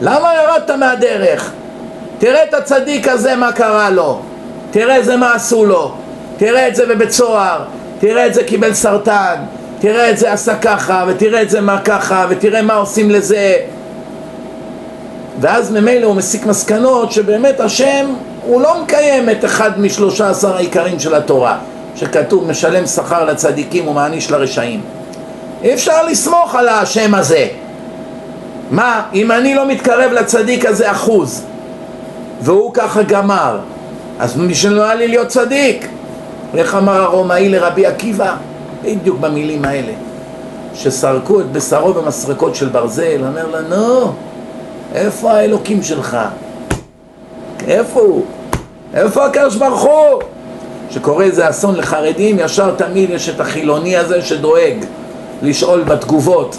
למה ירדת מהדרך? תראה את הצדיק הזה, מה קרה לו. תראה זה מה עשו לו. תראה את זה בבית סוהר. תראה את זה קיבל סרטן. תראה את זה עשה ככה, ותראה את זה מה ככה, ותראה מה עושים לזה. ואז ממילא הוא מסיק מסקנות שבאמת השם הוא לא מקיים את אחד משלושה עשר העיקרים של התורה שכתוב משלם שכר לצדיקים ומעניש לרשעים אי אפשר לסמוך על השם הזה מה, אם אני לא מתקרב לצדיק הזה אחוז והוא ככה גמר אז שלא היה לי להיות צדיק איך אמר הרומאי לרבי עקיבא? בדיוק במילים האלה שסרקו את בשרו במסרקות של ברזל אומר לה נו איפה האלוקים שלך? איפה הוא? איפה הקדוש ברוך הוא? שקורה איזה אסון לחרדים, ישר תמיד יש את החילוני הזה שדואג לשאול בתגובות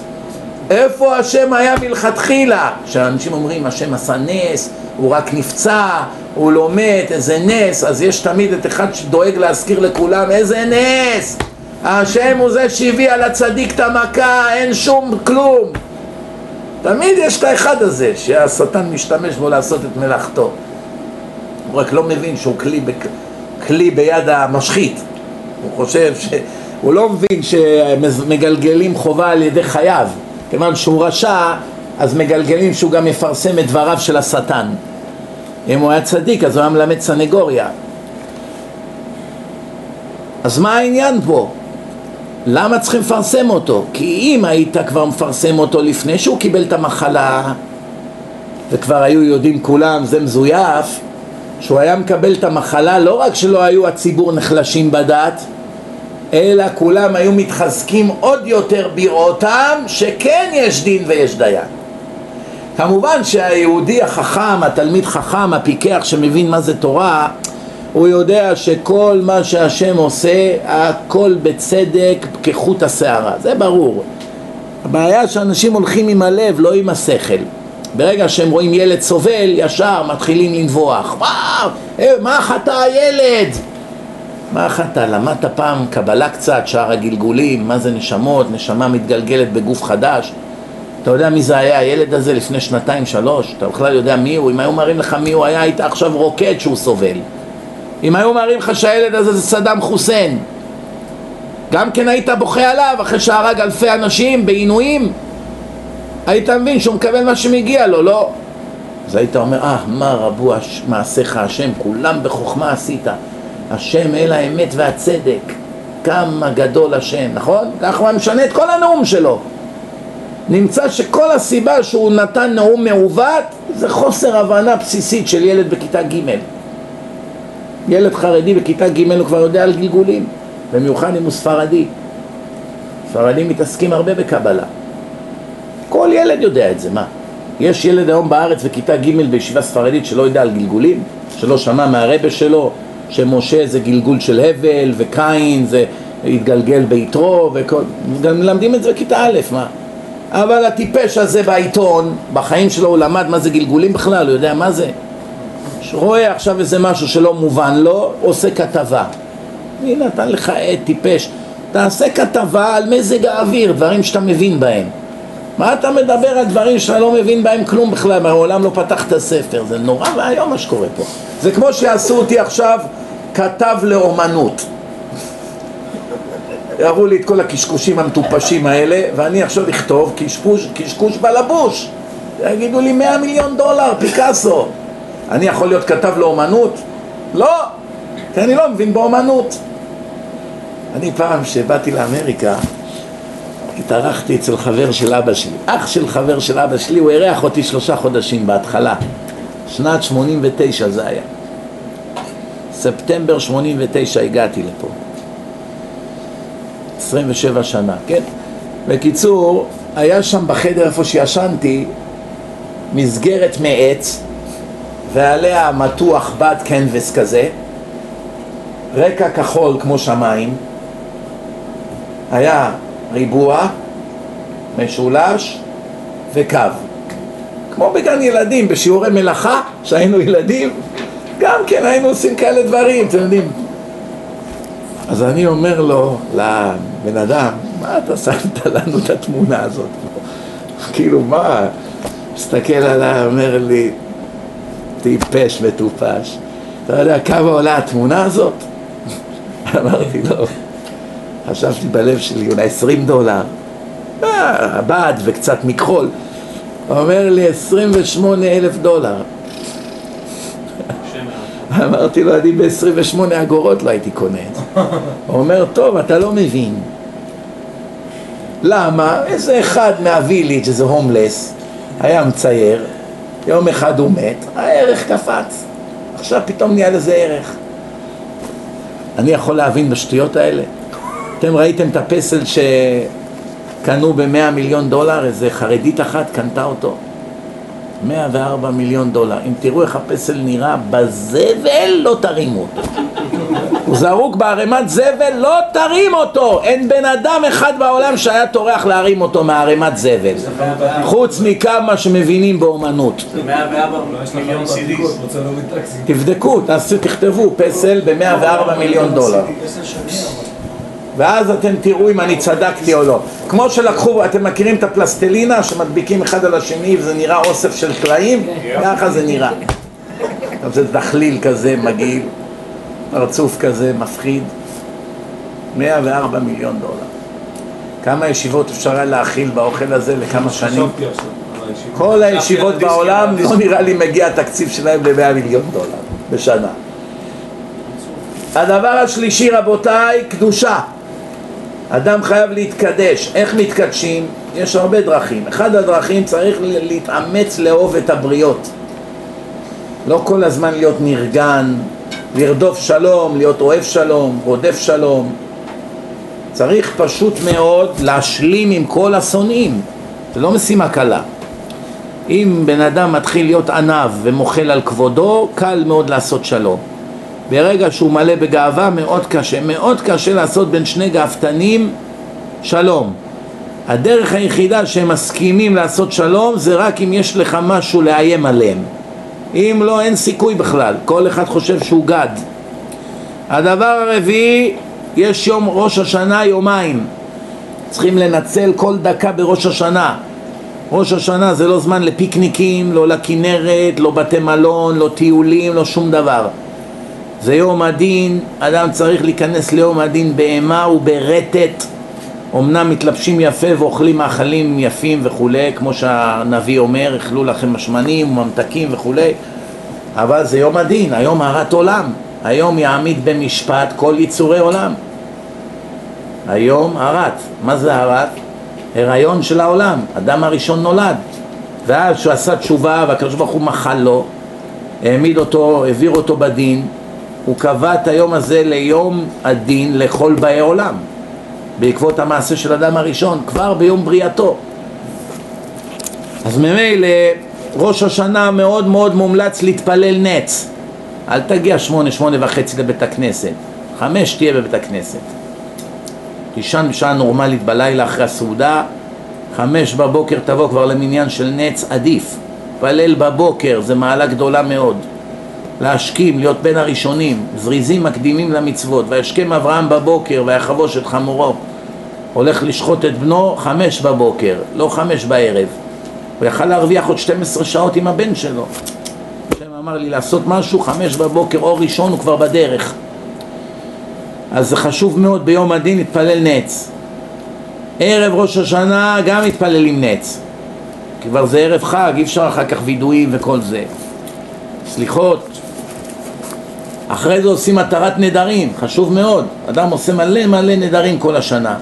איפה השם היה מלכתחילה? כשאנשים אומרים השם עשה נס, הוא רק נפצע, הוא לא מת, איזה נס, אז יש תמיד את אחד שדואג להזכיר לכולם איזה נס! השם הוא זה שהביא על הצדיק את המכה, אין שום כלום. תמיד יש את האחד הזה שהשטן משתמש בו לעשות את מלאכתו. הוא רק לא מבין שהוא כלי, ב... כלי ביד המשחית. הוא חושב ש... הוא לא מבין שמגלגלים חובה על ידי חייו. כיוון שהוא רשע אז מגלגלים שהוא גם יפרסם את דבריו של השטן. אם הוא היה צדיק אז הוא היה מלמד סנגוריה. אז מה העניין פה? למה צריכים לפרסם אותו? כי אם היית כבר מפרסם אותו לפני שהוא קיבל את המחלה וכבר היו יודעים כולם, זה מזויף שהוא היה מקבל את המחלה לא רק שלא היו הציבור נחלשים בדת אלא כולם היו מתחזקים עוד יותר בראותם שכן יש דין ויש דיין כמובן שהיהודי החכם, התלמיד חכם, הפיקח שמבין מה זה תורה הוא יודע שכל מה שהשם עושה, הכל בצדק כחוט השערה, זה ברור. הבעיה שאנשים הולכים עם הלב, לא עם השכל. ברגע שהם רואים ילד סובל, ישר מתחילים לנבוח. וואו, אה, מה חטא הילד? מה חטא? למדת פעם קבלה קצת, שער הגלגולים, מה זה נשמות, נשמה מתגלגלת בגוף חדש. אתה יודע מי זה היה הילד הזה לפני שנתיים, שלוש? אתה בכלל יודע מי הוא? אם היו מראים לך מי הוא היה, היית עכשיו רוקד שהוא סובל. אם היו מראים לך שהילד הזה זה סדאם חוסיין גם כן היית בוכה עליו אחרי שהרג אלפי אנשים בעינויים היית מבין שהוא מקבל מה שמגיע לו, לא? אז היית אומר, אה, מה רבו מעשיך השם, כולם בחוכמה עשית. השם אל האמת והצדק, כמה גדול השם, נכון? ככה הוא משנה את כל הנאום שלו. נמצא שכל הסיבה שהוא נתן נאום מעוות זה חוסר הבנה בסיסית של ילד בכיתה ג' ילד חרדי בכיתה ג' הוא כבר יודע על גלגולים, במיוחד אם הוא ספרדי. ספרדים מתעסקים הרבה בקבלה. כל ילד יודע את זה, מה? יש ילד היום בארץ בכיתה ג' בישיבה ספרדית שלא יודע על גלגולים? שלא שמע מהרבה שלו שמשה זה גלגול של הבל וקין זה התגלגל ביתרו וכל... גם מלמדים את זה בכיתה א', מה? אבל הטיפש הזה בעיתון, בחיים שלו הוא למד מה זה גלגולים בכלל, הוא יודע מה זה. רואה עכשיו איזה משהו שלא מובן לו, עושה כתבה. מי נתן לך עד טיפש? תעשה כתבה על מזג האוויר, דברים שאתה מבין בהם. מה אתה מדבר על דברים שאתה לא מבין בהם כלום בכלל, מעולם לא פתחת ספר, זה נורא ואיום מה שקורה פה. זה כמו שיעשו אותי עכשיו כתב לאומנות. יראו לי את כל הקשקושים המטופשים האלה, ואני עכשיו אכתוב קשקוש, קשקוש בלבוש. יגידו לי 100 מיליון דולר, פיקאסו. אני יכול להיות כתב לאומנות? לא, כי אני לא מבין באומנות. אני פעם, כשבאתי לאמריקה, התארחתי אצל חבר של אבא שלי. אח של חבר של אבא שלי, הוא אירח אותי שלושה חודשים בהתחלה. שנת 89 זה היה. ספטמבר 89 הגעתי לפה. 27 שנה, כן? בקיצור, היה שם בחדר איפה שישנתי מסגרת מעץ ועליה מתוח בד קנבס כזה רקע כחול כמו שמיים היה ריבוע, משולש וקו כמו בגן ילדים, בשיעורי מלאכה, כשהיינו ילדים גם כן היינו עושים כאלה דברים, אתם יודעים אז אני אומר לו, לבן אדם, מה אתה שמת לנו את התמונה הזאת? כאילו, מה? מסתכל עליי, אומר לי, טיפש מטופש. אתה יודע כמה עולה התמונה הזאת? אמרתי לו, חשבתי בלב שלי, אולי עשרים דולר. אה, בד וקצת מכחול. אומר לי, עשרים ושמונה אלף דולר. אמרתי לו, אני ב-28 אגורות לא הייתי קונה את זה. הוא אומר, טוב, אתה לא מבין. למה? איזה אחד מהוויליג', איזה הומלס, היה מצייר, יום אחד הוא מת, הערך קפץ. עכשיו פתאום נהיה לזה ערך. אני יכול להבין בשטויות האלה? אתם ראיתם את הפסל שקנו ב-100 מיליון דולר, איזה חרדית אחת קנתה אותו? 104 מיליון דולר. אם תראו איך הפסל נראה, בזבל לא תרימו אותו. הוא זרוק בערימת זבל, לא תרים אותו! אין בן אדם אחד בעולם שהיה טורח להרים אותו מערימת זבל. חוץ מכמה שמבינים באומנות. 104 מיליון תבדקו, תכתבו פסל ב-104 מיליון דולר. ואז אתם תראו אם אני צדקתי או לא. כמו שלקחו, אתם מכירים את הפלסטלינה שמדביקים אחד על השני וזה נראה אוסף של טלאים? ככה זה נראה. זה דחליל כזה מגעיל, פרצוף כזה מפחיד. 104 מיליון דולר. כמה ישיבות אפשר היה להכיל באוכל הזה לכמה שנים? כל הישיבות בעולם לא נראה לי מגיע התקציב שלהם ל-100 מיליון דולר בשנה. הדבר השלישי רבותיי, קדושה. אדם חייב להתקדש. איך מתקדשים? יש הרבה דרכים. אחד הדרכים צריך להתאמץ לאהוב את הבריות. לא כל הזמן להיות נרגן, לרדוף שלום, להיות אוהב שלום, רודף שלום. צריך פשוט מאוד להשלים עם כל השונאים. זה לא משימה קלה. אם בן אדם מתחיל להיות עניו ומוחל על כבודו, קל מאוד לעשות שלום. ברגע שהוא מלא בגאווה מאוד קשה, מאוד קשה לעשות בין שני גאוותנים שלום. הדרך היחידה שהם מסכימים לעשות שלום זה רק אם יש לך משהו לאיים עליהם. אם לא, אין סיכוי בכלל, כל אחד חושב שהוא גד. הדבר הרביעי, יש יום ראש השנה יומיים. צריכים לנצל כל דקה בראש השנה. ראש השנה זה לא זמן לפיקניקים, לא לכנרת, לא בתי מלון, לא טיולים, לא שום דבר. זה יום הדין, אדם צריך להיכנס ליום הדין באימה וברטט, אמנם מתלבשים יפה ואוכלים מאכלים יפים וכולי, כמו שהנביא אומר, אכלו לכם משמנים וממתקים וכולי, אבל זה יום הדין, היום הרת עולם, היום יעמיד במשפט כל יצורי עולם. היום הרת, מה זה הרת? הריון של העולם, אדם הראשון נולד, ואז כשהוא עשה תשובה והקדוש ברוך הוא מחל לו, העמיד אותו, העביר אותו בדין, הוא קבע את היום הזה ליום הדין לכל באי עולם. בעקבות המעשה של אדם הראשון, כבר ביום בריאתו. אז ממילא ראש השנה מאוד מאוד מומלץ להתפלל נץ. אל תגיע שמונה, שמונה וחצי לבית הכנסת, חמש תהיה בבית הכנסת. תישן בשעה נורמלית בלילה אחרי הסעודה, חמש בבוקר תבוא כבר למניין של נץ עדיף. פלל בבוקר, זה מעלה גדולה מאוד. להשכים, להיות בין הראשונים, זריזים מקדימים למצוות, וישכם אברהם בבוקר ויחבוש את חמורו, הולך לשחוט את בנו חמש בבוקר, לא חמש בערב. הוא יכל להרוויח עוד 12 שעות עם הבן שלו. השם אמר לי לעשות משהו, חמש בבוקר, אור ראשון הוא כבר בדרך. אז זה חשוב מאוד ביום הדין להתפלל נץ. ערב ראש השנה גם מתפללים נץ. כבר זה ערב חג, אי אפשר אחר כך וידויים וכל זה. סליחות, אחרי זה עושים התרת נדרים, חשוב מאוד. אדם עושה מלא מלא נדרים כל השנה.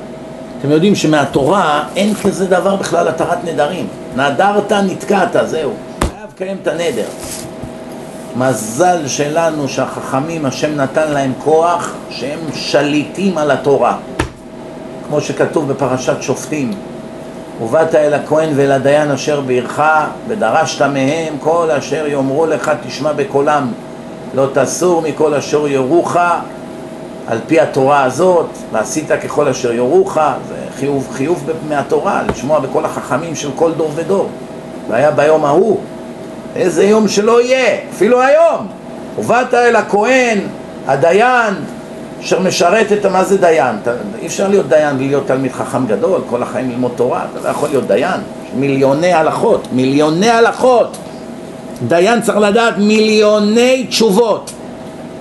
אתם יודעים שמהתורה אין כזה דבר בכלל התרת נדרים. נדרת, נתקעת, זהו. חייב לקיים את הנדר. מזל שלנו שהחכמים, השם נתן להם כוח שהם שליטים על התורה. כמו שכתוב בפרשת שופטים, ובאת אל הכהן ואל הדיין אשר בעירך ודרשת מהם כל אשר יאמרו לך תשמע בקולם לא תסור מכל אשר יורוך על פי התורה הזאת, ועשית ככל אשר יורוך, זה חיוב, חיוב מהתורה, לשמוע בכל החכמים של כל דור ודור. והיה ביום ההוא, איזה יום שלא יהיה, אפילו היום. ובאת אל הכהן, הדיין, אשר משרת את מה זה דיין. אתה, אי אפשר להיות דיין בלי להיות תלמיד חכם גדול, כל החיים ללמוד תורה, אתה לא יכול להיות דיין. מיליוני הלכות, מיליוני הלכות. דיין צריך לדעת מיליוני תשובות,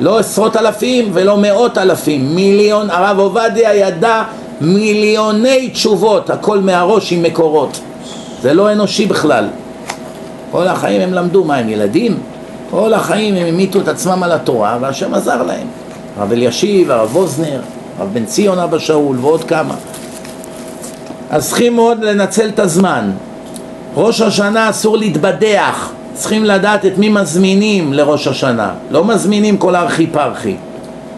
לא עשרות אלפים ולא מאות אלפים, מיליון, הרב עובדיה ידע מיליוני תשובות, הכל מהראש עם מקורות, זה לא אנושי בכלל. כל החיים הם למדו, מה הם ילדים? כל החיים הם המיתו את עצמם על התורה והשם עזר להם. הרב אלישיב, הרב ווזנר, הרב בן ציון אבא שאול ועוד כמה. אז צריכים מאוד לנצל את הזמן. ראש השנה אסור להתבדח, צריכים לדעת את מי מזמינים לראש השנה, לא מזמינים כל ארכי פרחי.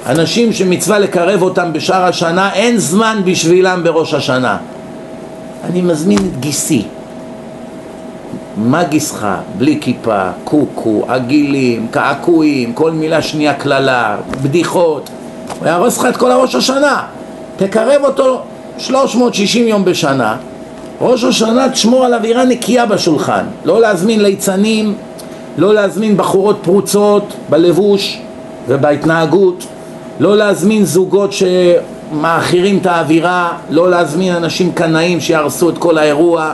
אנשים שמצווה לקרב אותם בשאר השנה, אין זמן בשבילם בראש השנה. אני מזמין את גיסי. מה גיסך? בלי כיפה, קוקו, עגילים, קעקועים, כל מילה שנייה קללה, בדיחות. הוא יהרוס לך את כל הראש השנה. תקרב אותו 360 יום בשנה, ראש השנה תשמור על אווירה נקייה בשולחן, לא להזמין ליצנים, לא להזמין בחורות פרוצות בלבוש ובהתנהגות, לא להזמין זוגות שמאכירים את האווירה, לא להזמין אנשים קנאים שיהרסו את כל האירוע,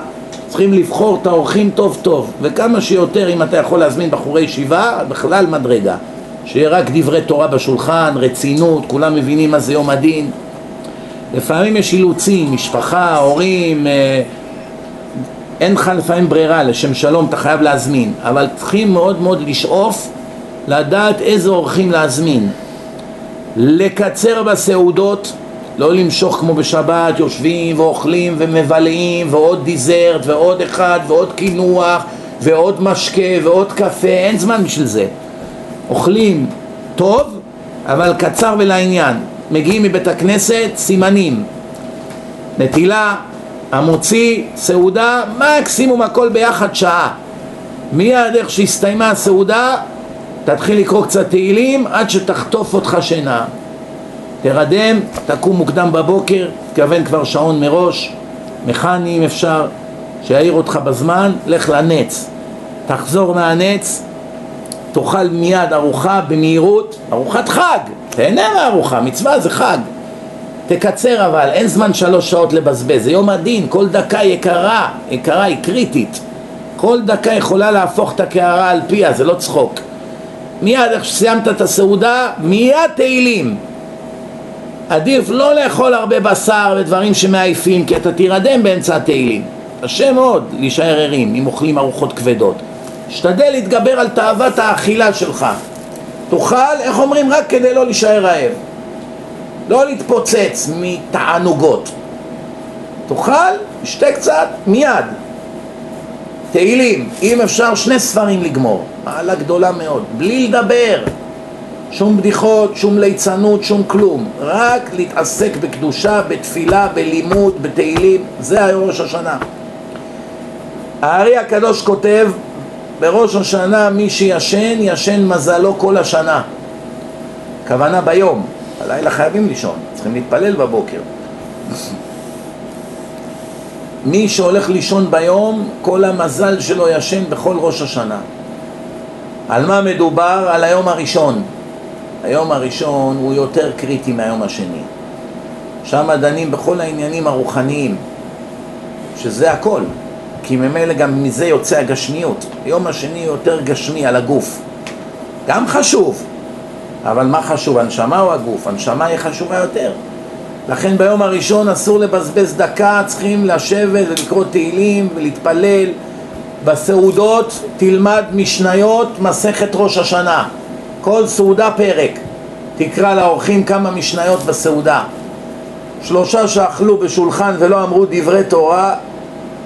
צריכים לבחור את האורחים טוב טוב, וכמה שיותר אם אתה יכול להזמין בחורי ישיבה, בכלל מדרגה, שיהיה רק דברי תורה בשולחן, רצינות, כולם מבינים מה זה יום הדין לפעמים יש אילוצים, משפחה, הורים, אה, אין לך לפעמים ברירה, לשם שלום אתה חייב להזמין, אבל צריכים מאוד מאוד לשאוף לדעת איזה אורחים להזמין. לקצר בסעודות, לא למשוך כמו בשבת, יושבים ואוכלים ומבלעים ועוד דיזרט ועוד אחד ועוד קינוח ועוד משקה ועוד קפה, אין זמן בשביל זה. אוכלים טוב, אבל קצר ולעניין. מגיעים מבית הכנסת, סימנים. נטילה, המוציא, סעודה, מקסימום הכל ביחד שעה. מיד איך שהסתיימה הסעודה, תתחיל לקרוא קצת תהילים עד שתחטוף אותך שינה. תרדם, תקום מוקדם בבוקר, תכוון כבר שעון מראש, מכני אם אפשר, שיעיר אותך בזמן, לך לנץ. תחזור מהנץ, תאכל מיד ארוחה במהירות, ארוחת חג, תהנה מהארוחה, מצווה זה חג. תקצר אבל, אין זמן שלוש שעות לבזבז, זה יום הדין, כל דקה יקרה, יקרה היא קריטית. כל דקה יכולה להפוך את הקערה על פיה, זה לא צחוק. מיד איך שסיימת את הסעודה, מיד תהילים. עדיף לא לאכול הרבה בשר ודברים שמעייפים כי אתה תירדם באמצע התהילים. קשה מאוד להישאר ערים אם אוכלים ארוחות כבדות. שתדל להתגבר על תאוות האכילה שלך. תאכל, איך אומרים? רק כדי לא להישאר רעב. לא להתפוצץ מתענוגות. תאכל, שתה קצת, מיד. תהילים, אם אפשר שני ספרים לגמור, מעלה גדולה מאוד, בלי לדבר, שום בדיחות, שום ליצנות, שום כלום, רק להתעסק בקדושה, בתפילה, בלימוד, בתהילים, זה היום ראש השנה. הארי הקדוש כותב, בראש השנה מי שישן, ישן מזלו כל השנה. כוונה ביום, הלילה חייבים לישון, צריכים להתפלל בבוקר. מי שהולך לישון ביום, כל המזל שלו ישן בכל ראש השנה. על מה מדובר? על היום הראשון. היום הראשון הוא יותר קריטי מהיום השני. שם דנים בכל העניינים הרוחניים, שזה הכל, כי ממילא גם מזה יוצא הגשמיות. היום השני יותר גשמי על הגוף. גם חשוב, אבל מה חשוב, הנשמה או הגוף? הנשמה היא חשובה יותר. לכן ביום הראשון אסור לבזבז דקה, צריכים לשבת ולקרוא תהילים ולהתפלל. בסעודות תלמד משניות מסכת ראש השנה. כל סעודה פרק. תקרא לאורחים כמה משניות בסעודה. שלושה שאכלו בשולחן ולא אמרו דברי תורה,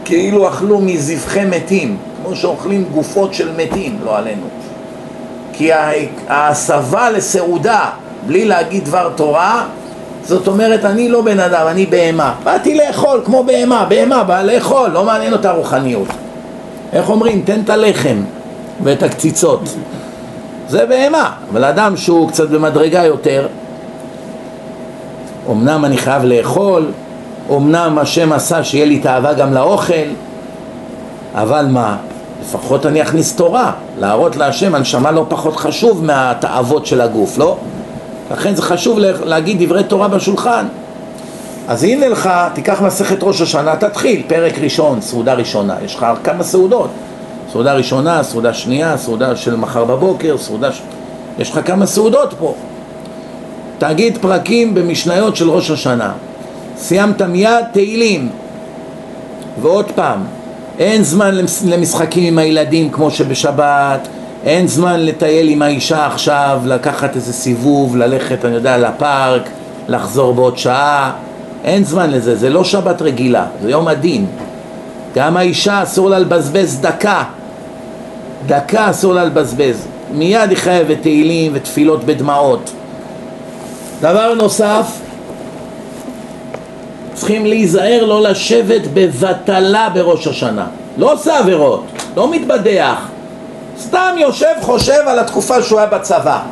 כאילו אכלו מזבחי מתים, כמו שאוכלים גופות של מתים, לא עלינו. כי ההסבה לסעודה בלי להגיד דבר תורה זאת אומרת, אני לא בן אדם, אני בהמה. באתי לאכול כמו בהמה, בהמה באה לאכול, לא מעניין אותה רוחניות. איך אומרים? תן את הלחם ואת הקציצות. זה בהמה, אבל אדם שהוא קצת במדרגה יותר, אמנם אני חייב לאכול, אמנם השם עשה שיהיה לי תאווה גם לאוכל, אבל מה? לפחות אני אכניס תורה, להראות להשם, הנשמה לא פחות חשוב מהתאוות של הגוף, לא? לכן זה חשוב להגיד דברי תורה בשולחן. אז הנה לך, תיקח מסכת ראש השנה, תתחיל, פרק ראשון, סעודה ראשונה, יש לך כמה סעודות, סעודה ראשונה, סעודה שנייה, סעודה של מחר בבוקר, סעודה... ש... יש לך כמה סעודות פה. תגיד פרקים במשניות של ראש השנה. סיימת מיד תהילים. ועוד פעם, אין זמן למשחקים עם הילדים כמו שבשבת, אין זמן לטייל עם האישה עכשיו, לקחת איזה סיבוב, ללכת, אני יודע, לפארק, לחזור בעוד שעה, אין זמן לזה, זה לא שבת רגילה, זה יום הדין. גם האישה אסור לה לבזבז דקה, דקה אסור לה לבזבז. מיד היא חייבת תהילים ותפילות בדמעות. דבר נוסף, צריכים להיזהר לא לשבת בבטלה בראש השנה. לא עושה עבירות, לא מתבדח, סתם יושב חושב על התקופה שהוא היה בצבא.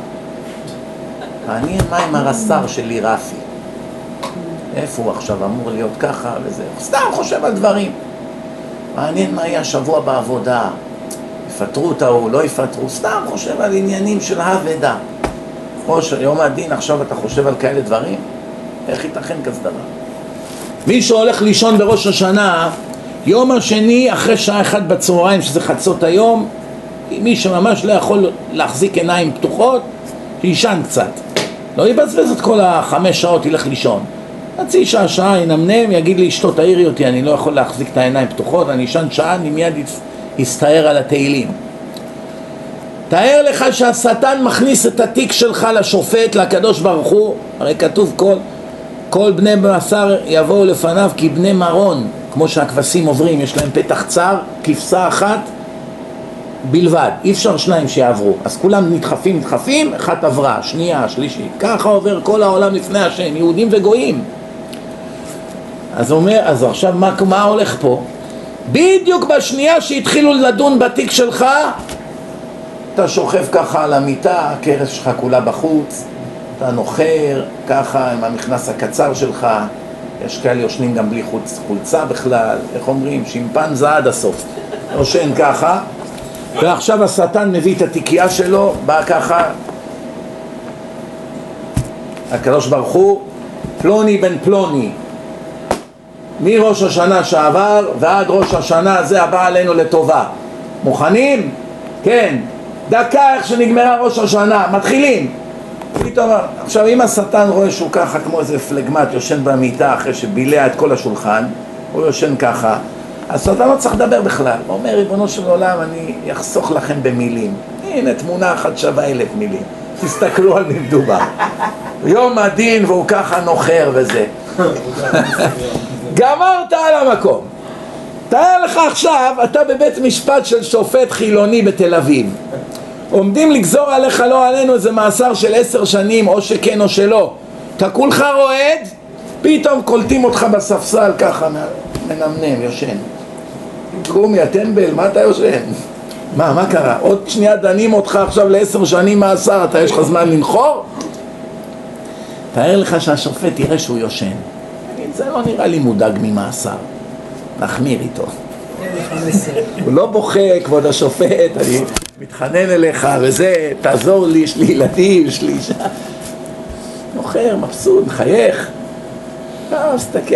מעניין מה עם הרס"ר שלי רפי. איפה הוא עכשיו אמור להיות ככה וזה. סתם חושב על דברים. מעניין מה יהיה השבוע בעבודה. יפטרו את ההוא, לא יפטרו. סתם חושב על עניינים של האבדה. ראש יום הדין, עכשיו אתה חושב על כאלה דברים? איך ייתכן כזה דבר? מי שהולך לישון בראש השנה, יום השני אחרי שעה אחת בצהריים, שזה חצות היום, מי שממש לא יכול להחזיק עיניים פתוחות, שיישן קצת. לא יבזבז את כל החמש שעות, ילך לישון. חצי שעה, שעה, ינמנם, יגיד לאשתו, תעירי אותי, אני לא יכול להחזיק את העיניים פתוחות, אני אשן שעה, אני מיד אסתער על התהילים. תאר לך שהשטן מכניס את התיק שלך לשופט, לקדוש ברוך הוא, הרי כתוב כל, כל בני בשר יבואו לפניו כי בני מרון, כמו שהכבשים עוברים, יש להם פתח צר, כבשה אחת, בלבד, אי אפשר שניים שיעברו, אז כולם נדחפים, נדחפים, אחת עברה, שנייה, שלישית, ככה עובר כל העולם לפני השם, יהודים וגויים. אז אומר, אז עכשיו מה, מה הולך פה? בדיוק בשנייה שהתחילו לדון בתיק שלך, אתה שוכב ככה על המיטה, הכרס שלך כולה בחוץ, אתה נוחר ככה עם המכנס הקצר שלך, יש כאלה יושנים גם בלי חולצ, חולצה בכלל, איך אומרים? שימפנזה עד הסוף. יושן ככה, ועכשיו השטן מביא את התיקייה שלו, בא ככה, הקדוש ברוך הוא, פלוני בן פלוני, מראש השנה שעבר ועד ראש השנה הזה הבא עלינו לטובה. מוכנים? כן. דקה איך שנגמרה ראש השנה, מתחילים. פתאום, עכשיו אם השטן רואה שהוא ככה כמו איזה פלגמט יושן במיטה אחרי שבילע את כל השולחן, הוא יושן ככה, אז השטן לא צריך לדבר בכלל. הוא אומר, ריבונו של עולם, אני אחסוך לכם במילים. הנה תמונה אחת שווה אלף מילים. תסתכלו על מי מדובר. יום הדין והוא ככה נוחר וזה. גמרת על המקום. תאר לך עכשיו, אתה בבית משפט של שופט חילוני בתל אביב. עומדים לגזור עליך, לא עלינו, איזה מאסר של עשר שנים, או שכן או שלא. אתה כולך רועד, פתאום קולטים אותך בספסל ככה, מנמנם, יושן. קומי, הטמבל, מה אתה יושן? מה, מה קרה? עוד שנייה דנים אותך עכשיו לעשר שנים מאסר, אתה יש לך זמן לנחור? תאר לך שהשופט יראה שהוא יושן. זה לא נראה לי מודאג ממאסר. נחמיר איתו. הוא לא בוכה, כבוד השופט, אני מתחנן אליך וזה, תעזור לי, יש לי ילדים, יש לי אישה. מוכר, מבסוט, מחייך. אה, מסתכל,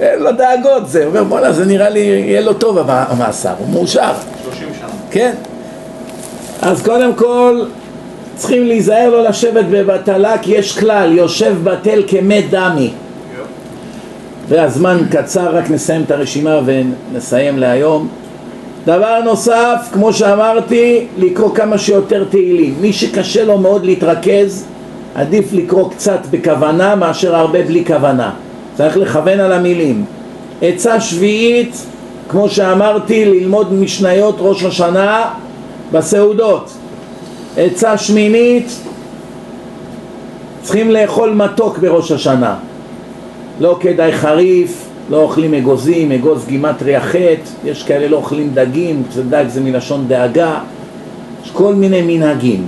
אין לו דאגות זה. אומר, בואנה, זה נראה לי, יהיה לו טוב המאסר, הוא מאושר. 30 שנה. כן. אז קודם כל, צריכים להיזהר לא לשבת בבטלה, כי יש כלל, יושב בטל כמת דמי. והזמן קצר, רק נסיים את הרשימה ונסיים להיום. דבר נוסף, כמו שאמרתי, לקרוא כמה שיותר תהילים. מי שקשה לו מאוד להתרכז, עדיף לקרוא קצת בכוונה מאשר הרבה בלי כוונה. צריך לכוון על המילים. עצה שביעית, כמו שאמרתי, ללמוד משניות ראש השנה בסעודות. עצה שמינית, צריכים לאכול מתוק בראש השנה. לא כדאי חריף, לא אוכלים אגוזים, אגוז גימטריה ח', יש כאלה לא אוכלים דגים, דג זה מלשון דאגה, יש כל מיני מנהגים.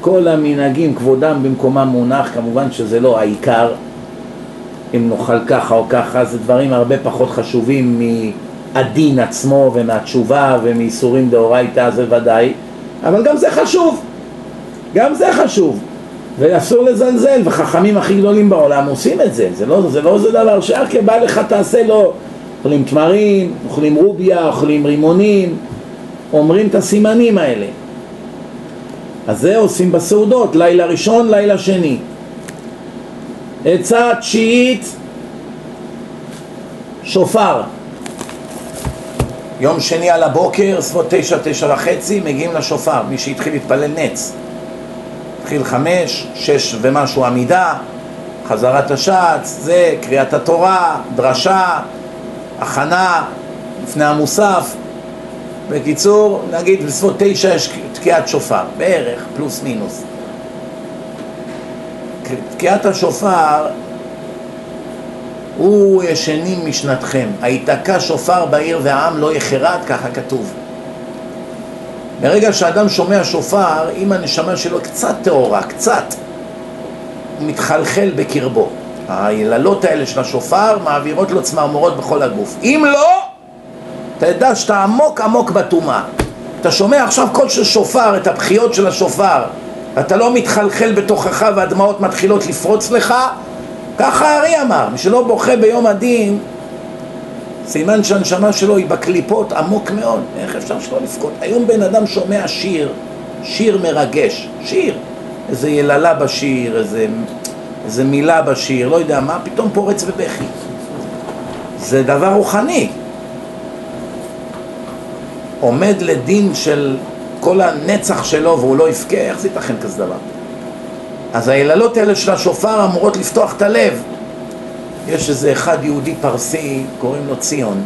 כל המנהגים כבודם במקומם מונח, כמובן שזה לא העיקר, אם נאכל ככה או ככה, זה דברים הרבה פחות חשובים מהדין עצמו ומהתשובה ומאיסורים דאורייתא, זה ודאי, אבל גם זה חשוב, גם זה חשוב. ואסור לזלזל, וחכמים הכי גדולים בעולם עושים את זה, זה לא זה, לא זה דבר שארכה בא לך תעשה לו, אוכלים תמרים, אוכלים רוביה, אוכלים רימונים, אומרים את הסימנים האלה. אז זה עושים בסעודות, לילה ראשון, לילה שני. עצה תשיעית, שופר. יום שני על הבוקר, סביבות תשע, תשע וחצי, מגיעים לשופר, מי שהתחיל להתפלל נץ. התחיל חמש, שש ומשהו עמידה, חזרת השץ, זה, קריאת התורה, דרשה, הכנה לפני המוסף. בקיצור, נגיד בסביבות תשע יש תקיעת שופר, בערך, פלוס מינוס. תקיעת השופר הוא ישנים משנתכם, היתקע שופר בעיר והעם לא יחרד, ככה כתוב. ברגע שאדם שומע שופר, אם הנשמה שלו קצת טהורה, קצת, הוא מתחלחל בקרבו. היללות האלה של השופר מעבירות לו צמרמורות בכל הגוף. אם לא, תדע שאתה עמוק עמוק בטומאה. אתה שומע עכשיו קול של שופר, את הבכיות של השופר, אתה לא מתחלחל בתוכך והדמעות מתחילות לפרוץ לך, ככה הארי אמר, מי שלא בוכה ביום הדין סימן שהנשמה שלו היא בקליפות עמוק מאוד, איך אפשר שלא לבכות? היום בן אדם שומע שיר, שיר מרגש, שיר, איזה יללה בשיר, איזה, איזה מילה בשיר, לא יודע מה, פתאום פורץ בבכי. זה דבר רוחני. עומד לדין של כל הנצח שלו והוא לא יבכה, איך זה ייתכן כזה דבר? אז היללות האלה של השופר אמורות לפתוח את הלב, יש איזה אחד יהודי פרסי, קוראים לו ציון.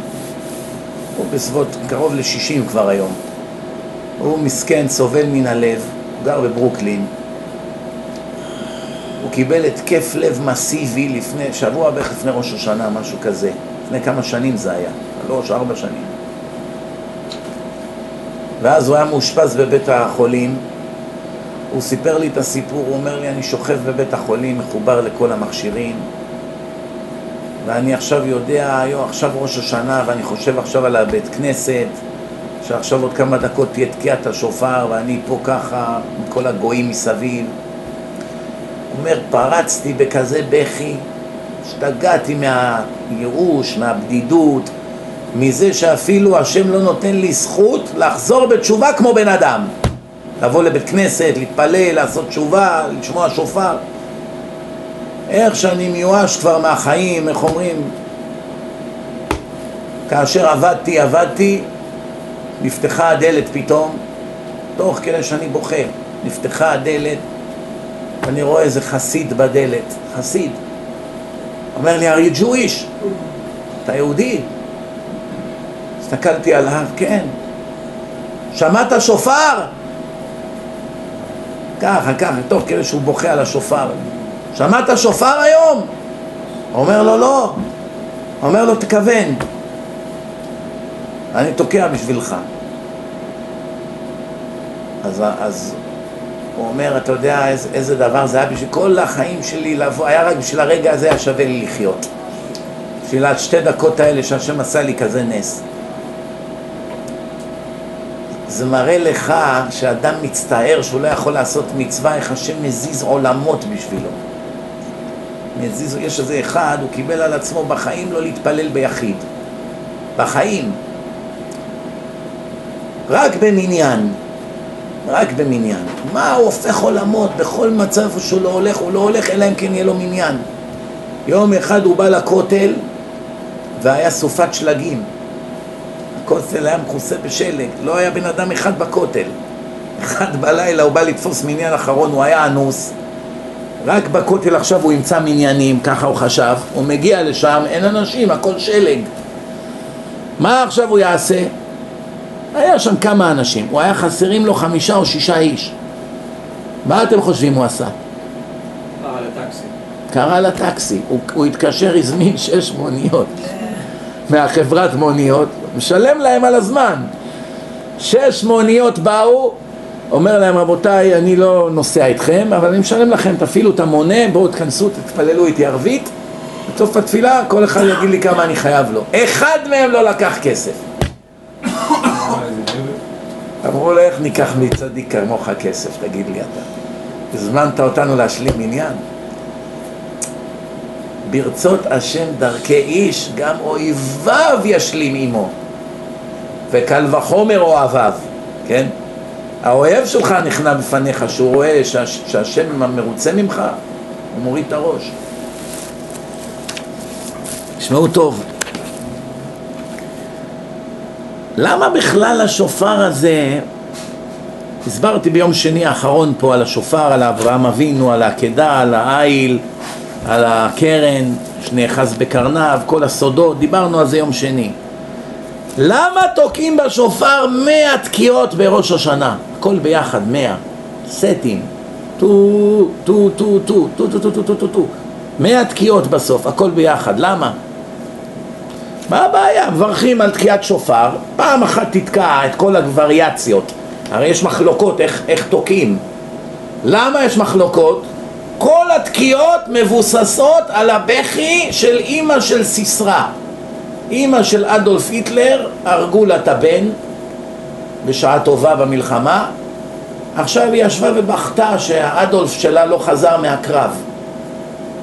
הוא בסביבות קרוב ל-60 כבר היום. הוא מסכן, סובל מן הלב, הוא גר בברוקלין. הוא קיבל התקף לב מסיבי לפני, שבוע בערך לפני ראש השנה, משהו כזה. לפני כמה שנים זה היה, שלוש, ארבע שנים. ואז הוא היה מאושפז בבית החולים. הוא סיפר לי את הסיפור, הוא אומר לי, אני שוכב בבית החולים, מחובר לכל המכשירים. ואני עכשיו יודע, עכשיו ראש השנה, ואני חושב עכשיו על הבית כנסת, שעכשיו עוד כמה דקות תהיה תקיעת השופר, ואני פה ככה, עם כל הגויים מסביב. הוא אומר, פרצתי בכזה בכי, השתגעתי מהייאוש, מהבדידות, מזה שאפילו השם לא נותן לי זכות לחזור בתשובה כמו בן אדם. לבוא לבית כנסת, להתפלל, לעשות תשובה, לשמוע שופר. איך שאני מיואש כבר מהחיים, איך אומרים? כאשר עבדתי, עבדתי, נפתחה הדלת פתאום, תוך כדי שאני בוכה, נפתחה הדלת, ואני רואה איזה חסיד בדלת, חסיד. אומר לי, are you Jewish? אתה יהודי? הסתכלתי עליו, כן. שמעת שופר? ככה, ככה, תוך כדי שהוא בוכה על השופר. שמעת שופר היום? אומר לו, לא. אומר לו, תכוון. אני תוקע בשבילך. אז, אז הוא אומר, אתה יודע איזה, איזה דבר זה היה בשביל כל החיים שלי לבוא, היה רק בשביל הרגע הזה היה שווה לי לחיות. בשביל השתי דקות האלה שהשם עשה לי כזה נס. זה מראה לך שאדם מצטער שהוא לא יכול לעשות מצווה, איך השם מזיז עולמות בשבילו. מזיז, יש איזה אחד, הוא קיבל על עצמו בחיים לא להתפלל ביחיד. בחיים. רק במניין. רק במניין. מה הוא הופך עולמות בכל מצב שהוא לא הולך, הוא לא הולך אלא אם כן יהיה לו מניין. יום אחד הוא בא לכותל והיה סופת שלגים. הכותל היה מכוסה בשלג, לא היה בן אדם אחד בכותל. אחד בלילה הוא בא לתפוס מניין אחרון, הוא היה אנוס. רק בכותל עכשיו הוא ימצא מניינים, ככה הוא חשב. הוא מגיע לשם, אין אנשים, הכל שלג. מה עכשיו הוא יעשה? היה שם כמה אנשים, הוא היה חסרים לו חמישה או שישה איש. מה אתם חושבים הוא עשה? קרא לטקסי. קרא לטקסי, הוא, הוא התקשר, הזמין שש מוניות מהחברת מוניות, משלם להם על הזמן. שש מוניות באו, אומר להם רבותיי אני לא נוסע איתכם אבל אני משלם לכם תפעילו את המונה בואו תכנסו תתפללו איתי ערבית. בסוף התפילה כל אחד יגיד לי כמה אני חייב לו. אחד מהם לא לקח כסף. אמרו לו איך ניקח מצדיק כמוך כסף תגיד לי אתה? הזמנת אותנו להשלים עניין? ברצות השם דרכי איש גם אויביו ישלים עמו. וקל וחומר אוהביו. כן האוהב שלך נכנע בפניך, שהוא רואה שהש, שהשם מרוצה ממך, הוא מוריד את הראש. תשמעו טוב. למה בכלל השופר הזה, הסברתי ביום שני האחרון פה על השופר, על אברהם אבינו, על העקדה, על העיל, על הקרן שנאחז בקרניו, כל הסודות, דיברנו על זה יום שני. למה תוקעים בשופר מאה תקיעות בראש השנה? הכל ביחד, מאה. סטים. טו, טו, טו, טו, טו, טו, טו, טו, טו, טו, טו. מאה תקיעות בסוף, הכל ביחד. למה? מה הבעיה? מברכים על תקיעת שופר, פעם אחת תתקע את כל הווריאציות. הרי יש מחלוקות איך, איך תוקעים. למה יש מחלוקות? כל התקיעות מבוססות על הבכי של אימא של סיסרא. אימא של אדולף היטלר, הרגו לה את הבן בשעה טובה במלחמה, עכשיו היא ישבה ובכתה שהאדולף שלה לא חזר מהקרב.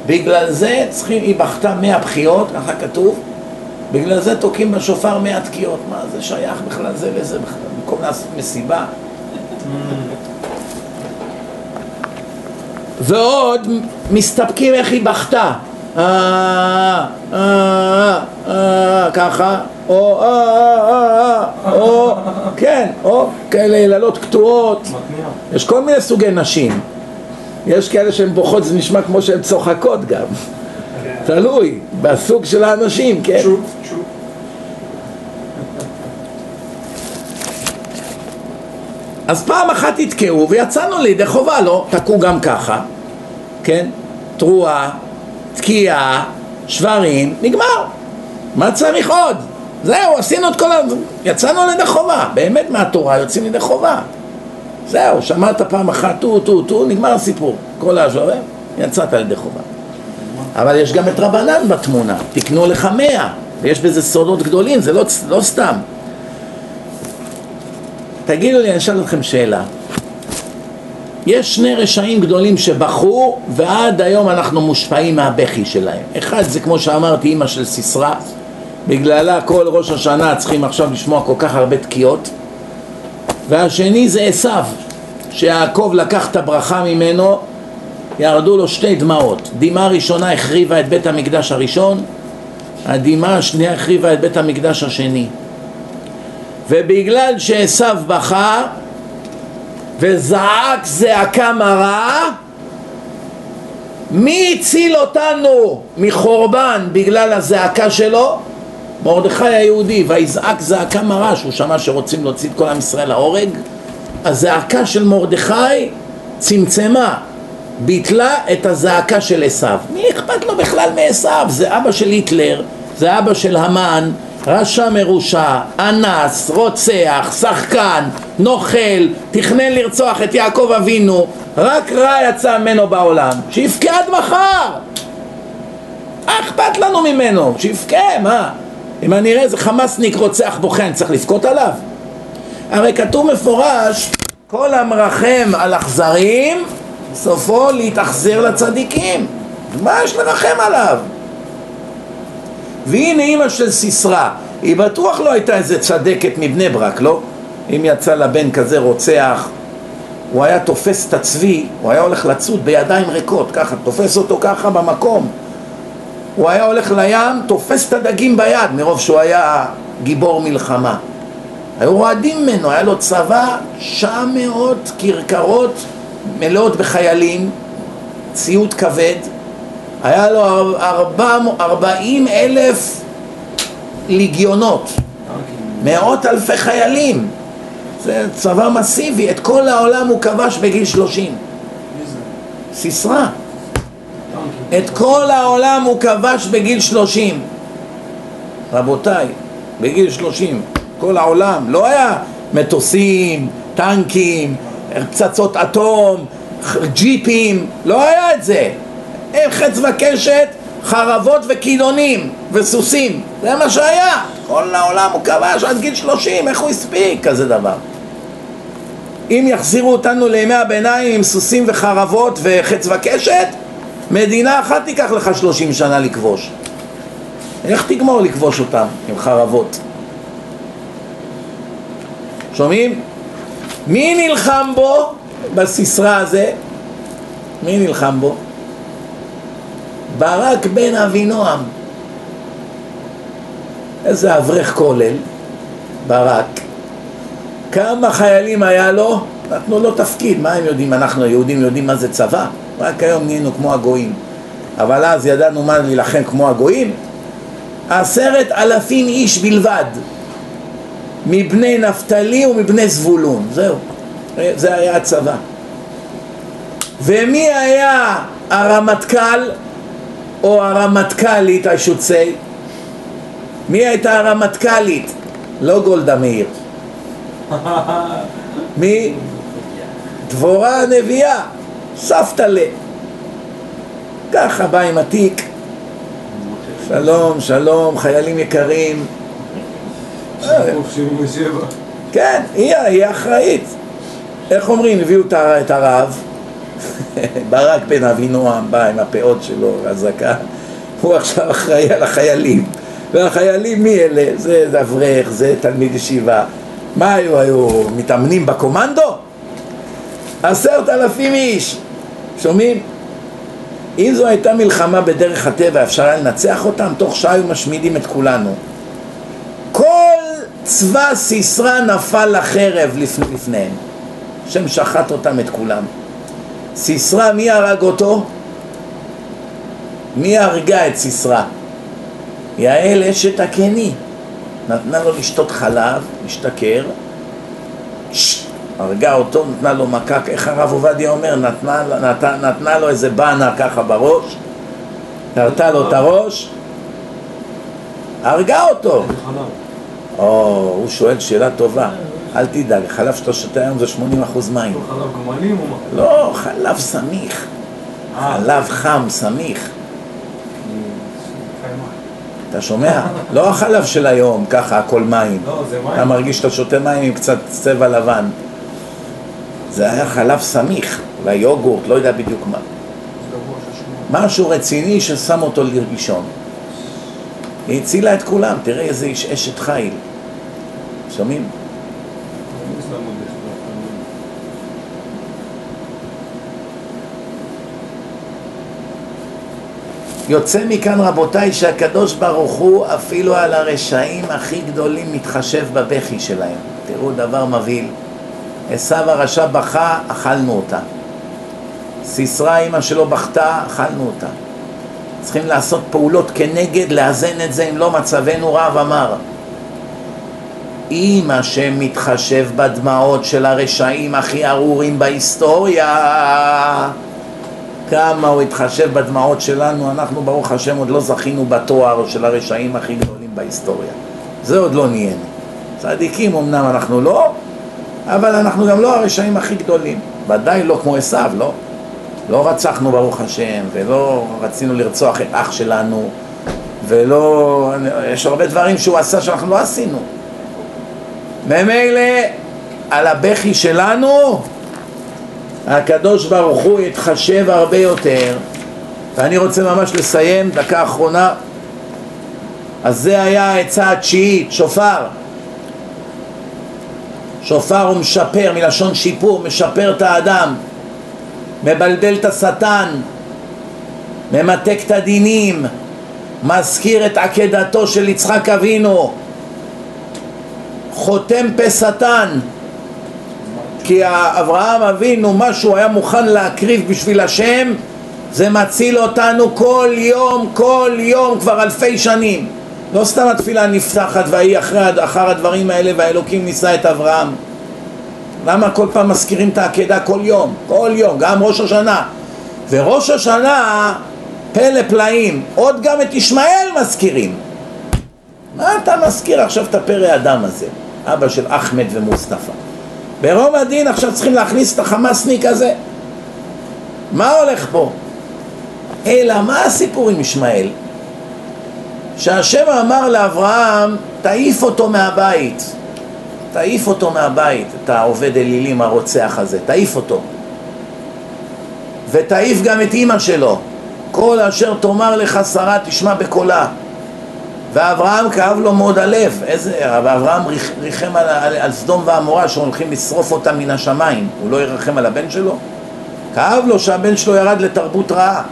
בגלל זה צריכים, היא בכתה מאה בחיות, ככה כתוב, בגלל זה תוקעים בשופר מאה תקיעות. מה זה שייך בכלל זה לזה בכלל? במקום לעשות מסיבה. ועוד מסתפקים איך היא בכתה. אה, אה, אה, ככה, או או כן, או כאלה יללות קטועות, יש כל מיני סוגי נשים, יש כאלה שהן בוכות, זה נשמע כמו שהן צוחקות גם, תלוי, בסוג של האנשים, כן. אז פעם אחת יתקעו ויצאנו לידי חובה, לא? תקעו גם ככה, כן? תרועה, תקיעה, שברים, נגמר. מה צריך עוד? זהו, עשינו את כל ה... יצאנו לידי חובה, באמת מהתורה יוצאים לידי חובה. זהו, שמעת פעם אחת טו, טו, טו, נגמר הסיפור. כל השברים, יצאת לידי חובה. אבל יש גם את רבנן בתמונה, תקנו לך מאה, ויש בזה סודות גדולים, זה לא, לא סתם. תגידו לי, אני אשאל אתכם שאלה. יש שני רשעים גדולים שבכו ועד היום אנחנו מושפעים מהבכי שלהם. אחד זה כמו שאמרתי אימא של סיסרא, בגללה כל ראש השנה צריכים עכשיו לשמוע כל כך הרבה תקיעות והשני זה עשיו, שיעקב לקח את הברכה ממנו, ירדו לו שתי דמעות. דמעה ראשונה החריבה את בית המקדש הראשון, הדמעה השנייה החריבה את בית המקדש השני. ובגלל שעשו בכה וזעק זעקה מרה, מי הציל אותנו מחורבן בגלל הזעקה שלו? מרדכי היהודי, ויזעק זעקה מרה, שהוא שמע שרוצים להוציא את כל עם ישראל להורג, הזעקה של מרדכי צמצמה, ביטלה את הזעקה של עשיו. מי אכפת לו בכלל מעשיו? זה אבא של היטלר, זה אבא של המן, רשע מרושע, אנס, רוצח, שחקן, נוכל, תכנן לרצוח את יעקב אבינו, רק רע יצא ממנו בעולם, שיבכה עד מחר! מה אכפת לנו ממנו? שיבכה, מה? אם אני אראה איזה חמאסניק רוצח בוחן, צריך לבכות עליו? הרי כתוב מפורש, כל המרחם על אכזרים, סופו להתאכזר לצדיקים. מה יש לרחם עליו? והנה אימא של סיסרא, היא בטוח לא הייתה איזה צדקת מבני ברק, לא? אם יצא לבן כזה רוצח, הוא היה תופס את הצבי, הוא היה הולך לצוד בידיים ריקות, ככה, תופס אותו ככה במקום. הוא היה הולך לים, תופס את הדגים ביד, מרוב שהוא היה גיבור מלחמה. היו רועדים ממנו, היה לו צבא, שעה מאות כרכרות מלאות בחיילים, ציוד כבד, היה לו ארבע, ארבעים אלף ליגיונות, מאות אלפי חיילים, זה צבא מסיבי, את כל העולם הוא כבש בגיל שלושים. סיסרא. את כל העולם הוא כבש בגיל שלושים. רבותיי, בגיל שלושים, כל העולם, לא היה מטוסים, טנקים, פצצות אטום, ג'יפים, לא היה את זה. הם חץ וקשת, חרבות וכילונים וסוסים, זה מה שהיה. כל העולם הוא כבש עד גיל שלושים, איך הוא הספיק כזה דבר? אם יחזירו אותנו לימי הביניים עם סוסים וחרבות וחץ וקשת, מדינה אחת תיקח לך שלושים שנה לכבוש. איך תגמור לכבוש אותם עם חרבות? שומעים? מי נלחם בו בסיסרא הזה? מי נלחם בו? ברק בן אבינועם. איזה אברך כולל, ברק. כמה חיילים היה לו? נתנו לו תפקיד, מה הם יודעים? אנחנו היהודים יודעים מה זה צבא? רק היום נהיינו כמו הגויים. אבל אז ידענו מה להילחם כמו הגויים? עשרת אלפים איש בלבד, מבני נפתלי ומבני זבולון, זהו, זה היה הצבא. ומי היה הרמטכ"ל או הרמטכ"לית, I should say? מי הייתה הרמטכ"לית? לא גולדה מאיר. מי? דבורה הנביאה, סבתא ככה בא עם התיק, שלום, שלום, חיילים יקרים. כן, היא, היא אחראית. איך אומרים, הביאו את הרב, ברק בן אבינועם בא עם הפאות שלו, הזקה, הוא עכשיו אחראי על החיילים. והחיילים מי אלה? זה אברך, זה תלמיד ישיבה. מה היו? היו מתאמנים בקומנדו? עשרת אלפים איש, שומעים? אם זו הייתה מלחמה בדרך הטבע, אפשר היה לנצח אותם? תוך שעה היו משמידים את כולנו. כל צבא סיסרא נפל לחרב לפני, לפניהם. השם שחט אותם את כולם. סיסרא, מי הרג אותו? מי הרגה את סיסרא? יעל אשת הקני. נתנה לו לשתות חלב, להשתכר, הרגה אותו, נתנה לו מכה, איך הרב עובדיה אומר, נתנה, נת, נתנה לו איזה בנה ככה בראש, קרתה לו את הראש, הרגה אותו. או, הוא שואל שאלה טובה. אל תדאג, חלב שאתה שותה היום זה 80 אחוז מים. חלב גמלים או מה? לא, חלב סמיך. אה. חלב חם, סמיך. אתה שומע? לא החלב של היום, ככה, הכל מים. לא, זה מים. אתה מרגיש שאתה שותה מים עם קצת צבע לבן. זה היה חלב סמיך, והיוגורט, לא יודע בדיוק מה. משהו רציני ששם אותו לרגישון. היא הצילה את כולם, תראה איזה איש אשת חיל. שומעים? יוצא מכאן רבותיי שהקדוש ברוך הוא אפילו על הרשעים הכי גדולים מתחשב בבכי שלהם. תראו דבר מבהיל. עשו הרשע בכה, אכלנו אותה. סיסרא אימא שלו בכתה, אכלנו אותה. צריכים לעשות פעולות כנגד, לאזן את זה, אם לא מצבנו רב אמר. אם השם מתחשב בדמעות של הרשעים הכי ארורים בהיסטוריה, כמה הוא התחשב בדמעות שלנו, אנחנו ברוך השם עוד לא זכינו בתואר של הרשעים הכי גדולים בהיסטוריה. זה עוד לא נהיינו. צדיקים אמנם אנחנו לא, אבל אנחנו גם לא הרשעים הכי גדולים. ודאי לא כמו עשיו, לא. לא רצחנו ברוך השם, ולא רצינו לרצוח את אח שלנו, ולא... יש הרבה דברים שהוא עשה שאנחנו לא עשינו. ממילא על הבכי שלנו הקדוש ברוך הוא יתחשב הרבה יותר. ואני רוצה ממש לסיים, דקה אחרונה. אז זה היה העצה התשיעית, שופר. שופר הוא משפר, מלשון שיפור, משפר את האדם. מבלבל את השטן. ממתק את הדינים. מזכיר את עקדתו של יצחק אבינו. חותם פה שטן כי אברהם אבינו מה שהוא היה מוכן להקריב בשביל השם זה מציל אותנו כל יום, כל יום כבר אלפי שנים לא סתם התפילה נפתחת ויהי אחרי, אחר הדברים האלה והאלוקים נישא את אברהם למה כל פעם מזכירים את העקדה כל יום? כל יום, גם ראש השנה וראש השנה פלא פלאים עוד גם את ישמעאל מזכירים מה אתה מזכיר עכשיו את הפרא אדם הזה? אבא של אחמד ומוסטפא. ברום הדין עכשיו צריכים להכניס את החמאסניק הזה. מה הולך פה? אלא מה הסיפור עם ישמעאל? שהשם אמר לאברהם, תעיף אותו מהבית. תעיף אותו מהבית, את העובד אלילים הרוצח הזה, תעיף אותו. ותעיף גם את אימא שלו. כל אשר תאמר לך שרה תשמע בקולה. ואברהם כאב לו מאוד הלב, איזה, ואברהם ריחם על, על, על סדום ועמורה שהולכים לשרוף אותם מן השמיים, הוא לא ירחם על הבן שלו? כאב לו שהבן שלו ירד לתרבות רעה.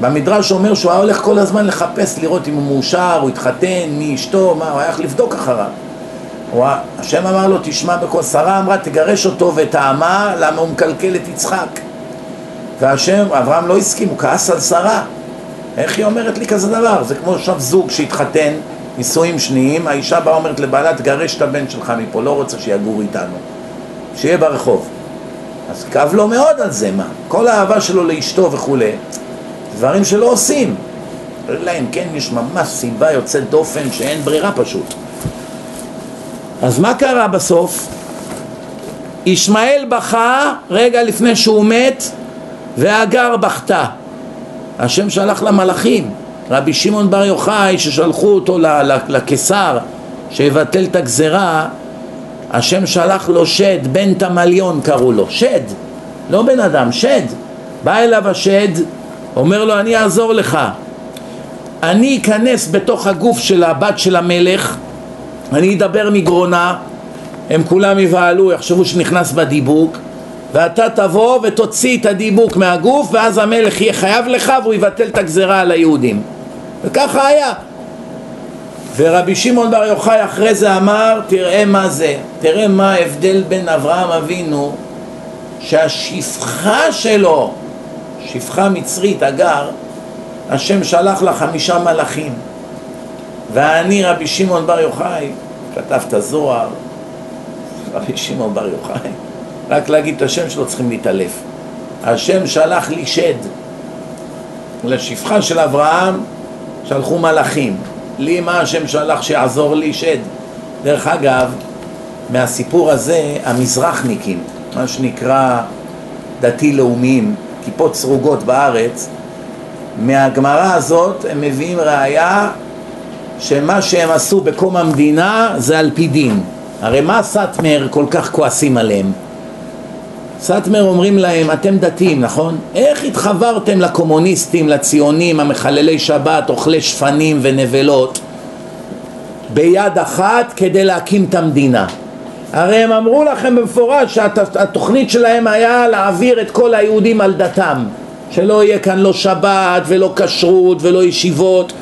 במדרש אומר שהוא היה הולך כל הזמן לחפש לראות אם הוא מאושר, הוא התחתן, מי אשתו, מה, הוא היה הולך לבדוק אחריו. הוא, השם אמר לו תשמע בקול, שרה אמרה תגרש אותו האמה למה הוא מקלקל את יצחק והשם, אברהם לא הסכים, הוא כעס על שרה איך היא אומרת לי כזה דבר? זה כמו עכשיו זוג שהתחתן, נישואים שניים, האישה באה אומרת לבעלה, תגרש את הבן שלך מפה, לא רוצה שיגור איתנו, שיהיה ברחוב. אז כאב לו מאוד על זה, מה? כל האהבה שלו לאשתו וכולי, דברים שלא עושים. אלא אם כן יש ממש סיבה יוצאת דופן שאין ברירה פשוט. אז מה קרה בסוף? ישמעאל בכה רגע לפני שהוא מת והגר בכתה השם שלח למלאכים רבי שמעון בר יוחאי ששלחו אותו לקיסר שיבטל את הגזרה השם שלח לו שד, בן תמליון קראו לו, שד, לא בן אדם, שד. בא אליו השד, אומר לו אני אעזור לך. אני אכנס בתוך הגוף של הבת של המלך אני אדבר מגרונה הם כולם יבהלו, יחשבו שנכנס בדיבוק ואתה תבוא ותוציא את הדיבוק מהגוף ואז המלך יהיה חייב לך והוא יבטל את הגזרה על היהודים. וככה היה. ורבי שמעון בר יוחאי אחרי זה אמר תראה מה זה תראה מה ההבדל בין אברהם אבינו שהשפחה שלו שפחה מצרית אגר השם שלח לה חמישה מלאכים. ואני רבי שמעון בר יוחאי כתב את הזוהר רבי שמעון בר יוחאי רק להגיד את השם שלו צריכים להתעלף. השם שלח לי שד. לשפחה של אברהם שלחו מלאכים. לי מה השם שלח שיעזור לי שד. דרך אגב, מהסיפור הזה המזרחניקים, מה שנקרא דתי-לאומיים, כיפות סרוגות בארץ, מהגמרא הזאת הם מביאים ראייה שמה שהם עשו בקום המדינה זה על פי דין. הרי מה סאטמר כל כך כועסים עליהם? סאטמר אומרים להם, אתם דתיים, נכון? איך התחברתם לקומוניסטים, לציונים, המחללי שבת, אוכלי שפנים ונבלות ביד אחת כדי להקים את המדינה? הרי הם אמרו לכם במפורש שהתוכנית שלהם היה להעביר את כל היהודים על דתם שלא יהיה כאן לא שבת ולא כשרות ולא ישיבות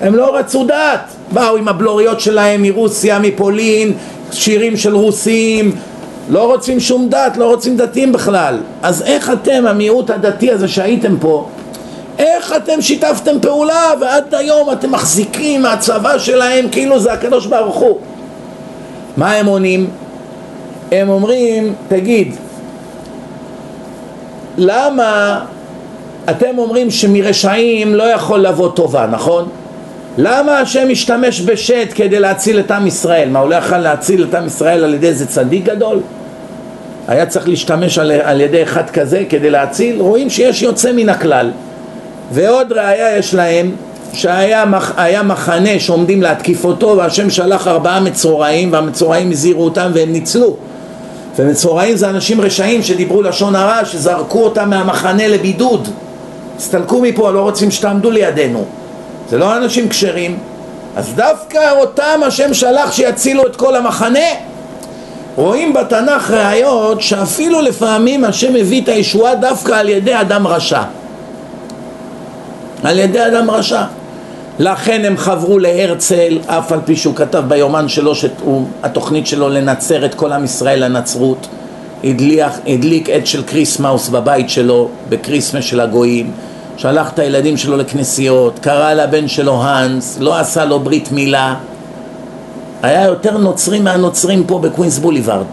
הם לא רצו דת באו עם הבלוריות שלהם מרוסיה, מפולין, שירים של רוסים לא רוצים שום דת, לא רוצים דתיים בכלל אז איך אתם, המיעוט הדתי הזה שהייתם פה איך אתם שיתפתם פעולה ועד היום אתם מחזיקים מהצבא שלהם כאילו זה הקדוש ברוך הוא מה הם עונים? הם אומרים, תגיד, למה אתם אומרים שמרשעים לא יכול לבוא טובה, נכון? למה השם משתמש בשט כדי להציל את עם ישראל? מה, הוא לא יכול להציל את עם ישראל על ידי איזה צדיק גדול? היה צריך להשתמש על, על ידי אחד כזה כדי להציל? רואים שיש יוצא מן הכלל. ועוד ראיה יש להם שהיה מח, מחנה שעומדים להתקיף אותו והשם שלח ארבעה מצורעים והמצורעים הזהירו אותם והם ניצלו ומצורעים זה אנשים רשעים שדיברו לשון הרע שזרקו אותם מהמחנה לבידוד הסתלקו מפה, לא רוצים שתעמדו לידינו זה לא אנשים כשרים. אז דווקא אותם השם שלח שיצילו את כל המחנה. רואים בתנ"ך ראיות שאפילו לפעמים השם מביא את הישועה דווקא על ידי אדם רשע. על ידי אדם רשע. לכן הם חברו להרצל אף על פי שהוא כתב ביומן שלו שהתוכנית שלו לנצר את כל עם ישראל לנצרות. הדליק, עץ של Christmas בבית שלו ב Christmas של הגויים שלח את הילדים שלו לכנסיות קרא לבן שלו האנס לא עשה לו ברית מילה היה יותר נוצרים מהנוצרים פה ב Queens Boulevard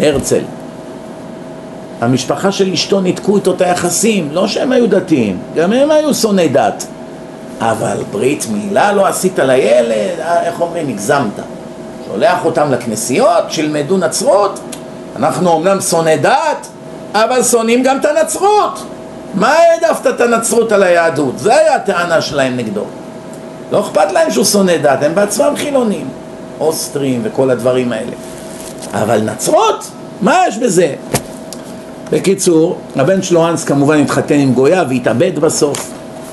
הרצל המשפחה של אשתו ניתקו איתו את היחסים לא שהם היו דתיים גם הם היו שונאי דת אבל ברית מילה לא עשית לילד, אה, איך אומרים, הגזמת. שולח אותם לכנסיות, שילמדו נצרות. אנחנו אומנם שונאי דת, אבל שונאים גם את הנצרות. מה העדפת את הנצרות על היהדות? זה היה הטענה שלהם נגדו. לא אכפת להם שהוא שונא דת, הם בעצמם חילונים. אוסטרים וכל הדברים האלה. אבל נצרות? מה יש בזה? בקיצור, הבן שלו אנס כמובן התחתן עם גויה והתאבד בסוף.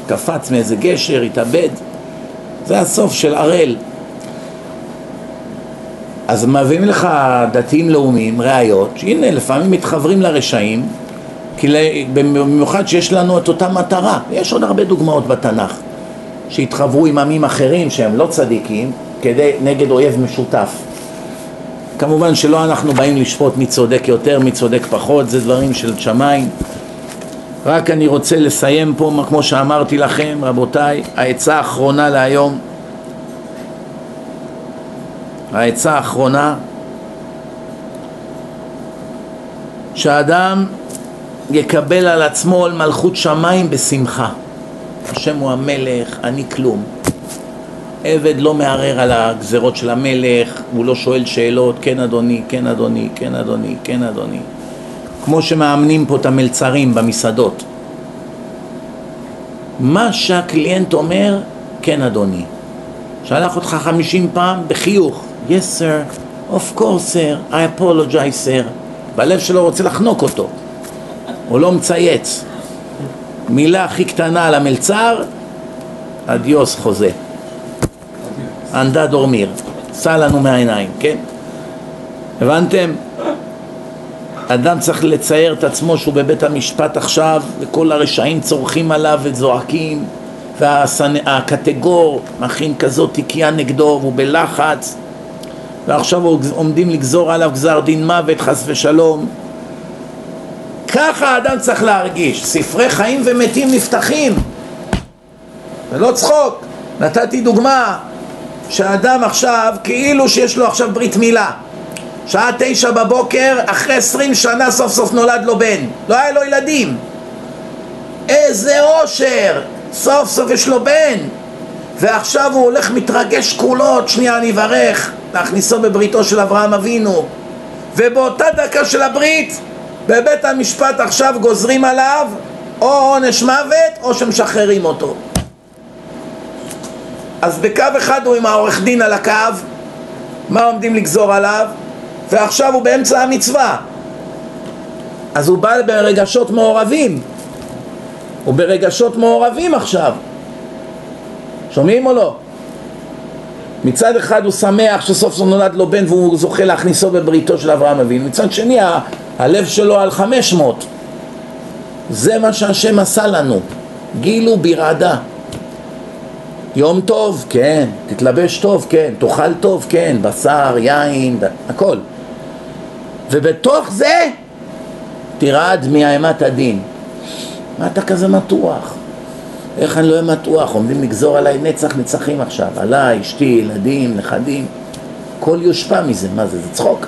קפץ מאיזה גשר, התאבד. זה הסוף של הראל. אז מביאים לך דתיים לאומיים, ראיות, שהנה לפעמים מתחברים לרשעים, כי במיוחד שיש לנו את אותה מטרה. יש עוד הרבה דוגמאות בתנ"ך, שהתחברו עם עמים אחרים שהם לא צדיקים, כדי, נגד אויב משותף. כמובן שלא אנחנו באים לשפוט מי צודק יותר, מי צודק פחות, זה דברים של שמיים. רק אני רוצה לסיים פה, כמו שאמרתי לכם, רבותיי, העצה האחרונה להיום, העצה האחרונה, שאדם יקבל על עצמו עול מלכות שמיים בשמחה. השם הוא המלך, אני כלום. עבד לא מערער על הגזרות של המלך, הוא לא שואל שאלות, כן אדוני, כן אדוני, כן אדוני, כן אדוני. כמו שמאמנים פה את המלצרים במסעדות. מה שהקליינט אומר, כן אדוני. שלח אותך חמישים פעם בחיוך, yes sir, of course sir, I apologize sir. בלב שלו רוצה לחנוק אותו, הוא לא מצייץ. מילה הכי קטנה על המלצר, אדיוס חוזה. אנדה דורמיר, סע לנו מהעיניים, כן? הבנתם? אדם צריך לצייר את עצמו שהוא בבית המשפט עכשיו וכל הרשעים צורכים עליו וזועקים והקטגור מכין כזאת תיקייה נגדו והוא בלחץ ועכשיו עומדים לגזור עליו גזר דין מוות חס ושלום ככה האדם צריך להרגיש ספרי חיים ומתים נפתחים זה לא צחוק נתתי דוגמה שהאדם עכשיו כאילו שיש לו עכשיו ברית מילה שעה תשע בבוקר, אחרי עשרים שנה סוף סוף נולד לו בן. לא היה לו ילדים. איזה אושר! סוף סוף יש לו בן. ועכשיו הוא הולך מתרגש כולו, עוד שנייה אני אברך, להכניסו בבריתו של אברהם אבינו. ובאותה דקה של הברית, בבית המשפט עכשיו גוזרים עליו או עונש מוות או שמשחררים אותו. אז בקו אחד הוא עם העורך דין על הקו, מה עומדים לגזור עליו? ועכשיו הוא באמצע המצווה אז הוא בא ברגשות מעורבים הוא ברגשות מעורבים עכשיו שומעים או לא? מצד אחד הוא שמח שסוף סוף נולד לו בן והוא זוכה להכניסו בבריתו של אברהם אבינו מצד שני הלב שלו על 500 זה מה שהשם עשה לנו, גיל וברעדה. יום טוב, כן, תתלבש טוב, כן, תאכל טוב, כן, בשר, יין, הכל. ובתוך זה תרעד מאימת הדין. מה אתה כזה מתוח? איך אני לא אהיה מתוח? עומדים לגזור עליי נצח נצחים עכשיו, עליי, אשתי, ילדים, נכדים. הכל יושפע מזה, מה זה? זה צחוק.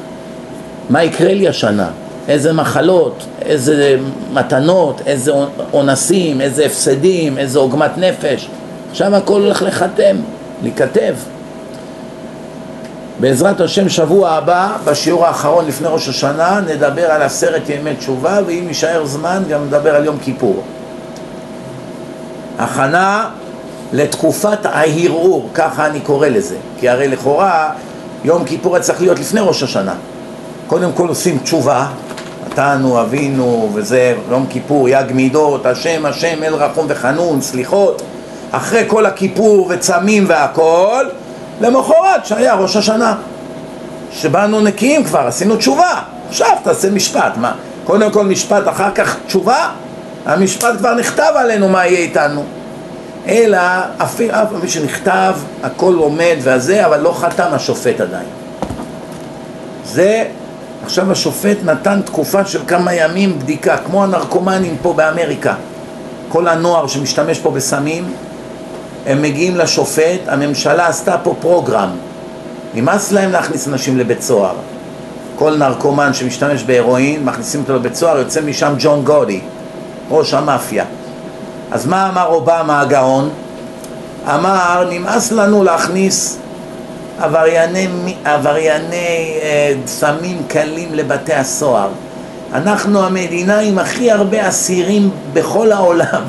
מה יקרה לי השנה? איזה מחלות, איזה מתנות, איזה אונסים, איזה הפסדים, איזה עוגמת נפש. עכשיו הכל הולך לחתם, להיכתב. בעזרת השם שבוע הבא, בשיעור האחרון לפני ראש השנה, נדבר על עשרת ימי תשובה, ואם יישאר זמן גם נדבר על יום כיפור. הכנה לתקופת ההרהור, ככה אני קורא לזה, כי הרי לכאורה יום כיפור צריך להיות לפני ראש השנה. קודם כל עושים תשובה, נתנו, אבינו, וזה יום כיפור, יג מידות, השם, השם, אל רחום וחנון, סליחות. אחרי כל הכיפור וצמים והכל, למחרת שהיה ראש השנה. שבאנו נקיים כבר, עשינו תשובה. עכשיו תעשה משפט, מה? קודם כל משפט, אחר כך תשובה? המשפט כבר נכתב עלינו מה יהיה איתנו. אלא אפילו אף פעם שנכתב, הכל עומד והזה, אבל לא חתם השופט עדיין. זה, עכשיו השופט נתן תקופה של כמה ימים בדיקה, כמו הנרקומנים פה באמריקה. כל הנוער שמשתמש פה בסמים, הם מגיעים לשופט, הממשלה עשתה פה פרוגרם. נמאס להם להכניס אנשים לבית סוהר. כל נרקומן שמשתמש בהרואין, מכניסים אותו לבית סוהר, יוצא משם ג'ון גודי, ראש המאפיה. אז מה אמר אובמה הגאון? אמר, נמאס לנו להכניס עברייני, עברייני אה, סמים קלים לבתי הסוהר. אנחנו המדינה עם הכי הרבה אסירים בכל העולם.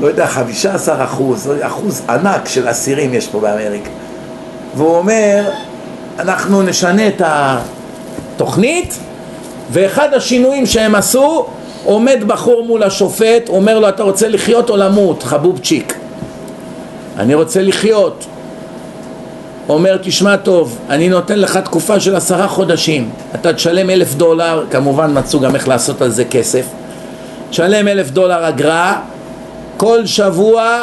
לא יודע, 15 אחוז, אחוז ענק של אסירים יש פה באמריקה. והוא אומר, אנחנו נשנה את התוכנית, ואחד השינויים שהם עשו, עומד בחור מול השופט, אומר לו, אתה רוצה לחיות או למות, חבובצ'יק? אני רוצה לחיות. אומר, תשמע טוב, אני נותן לך תקופה של עשרה חודשים, אתה תשלם אלף דולר, כמובן מצאו גם איך לעשות על זה כסף, תשלם אלף דולר אגרה, כל שבוע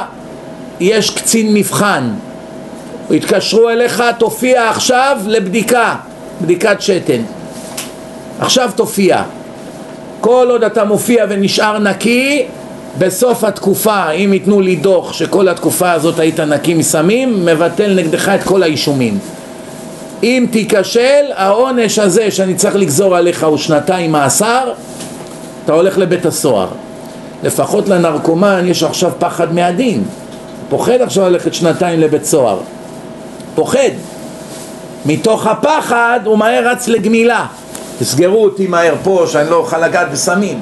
יש קצין מבחן, התקשרו אליך, תופיע עכשיו לבדיקה, בדיקת שתן, עכשיו תופיע, כל עוד אתה מופיע ונשאר נקי, בסוף התקופה, אם ייתנו לי דוח שכל התקופה הזאת היית נקי מסמים, מבטל נגדך את כל האישומים. אם תיכשל, העונש הזה שאני צריך לגזור עליך הוא שנתיים מאסר, אתה הולך לבית הסוהר. לפחות לנרקומן יש עכשיו פחד מהדין. פוחד עכשיו ללכת שנתיים לבית סוהר. פוחד. מתוך הפחד הוא מהר רץ לגמילה. תסגרו אותי מהר פה שאני לא אוכל לגעת בסמים.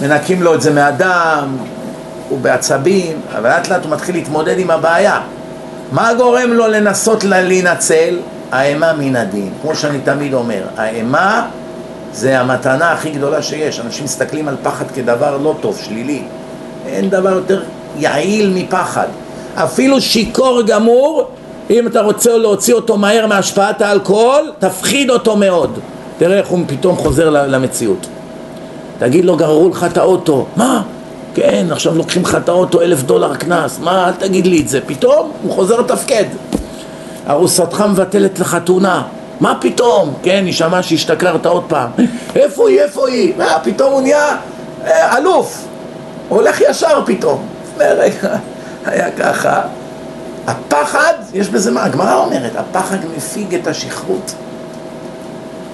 מנקים לו את זה מהדם, הוא בעצבים, אבל לאט לאט הוא מתחיל להתמודד עם הבעיה. מה גורם לו לנסות להינצל? האימה מן הדין. כמו שאני תמיד אומר, האימה זה המתנה הכי גדולה שיש. אנשים מסתכלים על פחד כדבר לא טוב, שלילי. אין דבר יותר יעיל מפחד. אפילו שיכור גמור, אם אתה רוצה להוציא אותו מהר מהשפעת האלכוהול, תפחיד אותו מאוד. תראה איך הוא פתאום חוזר למציאות. תגיד לו, גררו לך את האוטו. מה? כן, עכשיו לוקחים לך את האוטו, אלף דולר קנס. מה? אל תגיד לי את זה. פתאום הוא חוזר לתפקד. ארוסתך מבטלת לך תאונה. מה פתאום? כן, היא שמעה שהשתכרת עוד פעם. איפה היא? איפה היא? מה, פתאום הוא נהיה אה, אלוף. הולך ישר פתאום. רגע היה ככה. הפחד, יש בזה מה? הגמרא אומרת, הפחד מפיג את השכרות.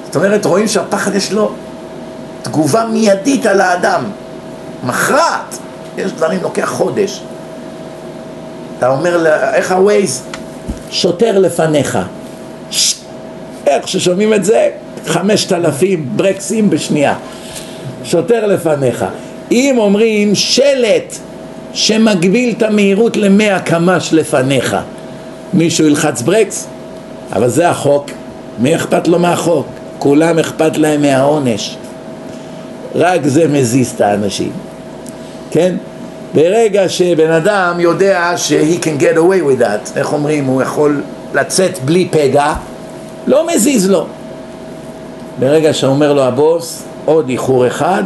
זאת אומרת, רואים שהפחד יש לו תגובה מיידית על האדם, מכרעת. יש דברים, לוקח חודש. אתה אומר, איך הווייז? שוטר לפניך. איך ששומעים את זה? חמשת אלפים ברקסים בשנייה. שוטר לפניך. אם אומרים שלט שמגביל את המהירות למאה קמ"ש לפניך, מישהו ילחץ ברקס? אבל זה החוק, מי אכפת לו מהחוק? כולם אכפת להם מהעונש. רק זה מזיז את האנשים, כן? ברגע שבן אדם יודע ש-he can get away with that, איך אומרים, הוא יכול לצאת בלי פגע, לא מזיז לו. ברגע שאומר לו הבוס, עוד איחור אחד,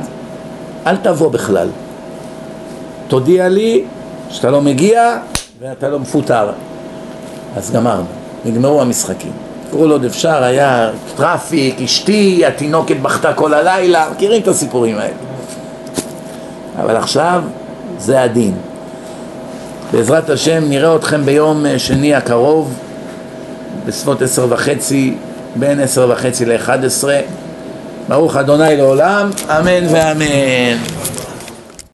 אל תבוא בכלל. תודיע לי שאתה לא מגיע ואתה מפוטר. אז גמרנו, נגמרו המשחקים. כל עוד אפשר היה traffic, אשתי, התינוקת בכתה כל הלילה, מכירים את הסיפורים האלה. אבל עכשיו זה הדין. בעזרת השם נראה אתכם ביום שני הקרוב, בסביבות עשר וחצי, בין עשר וחצי לאחד עשרה. ברוך אדוני לעולם, אמן ואמן.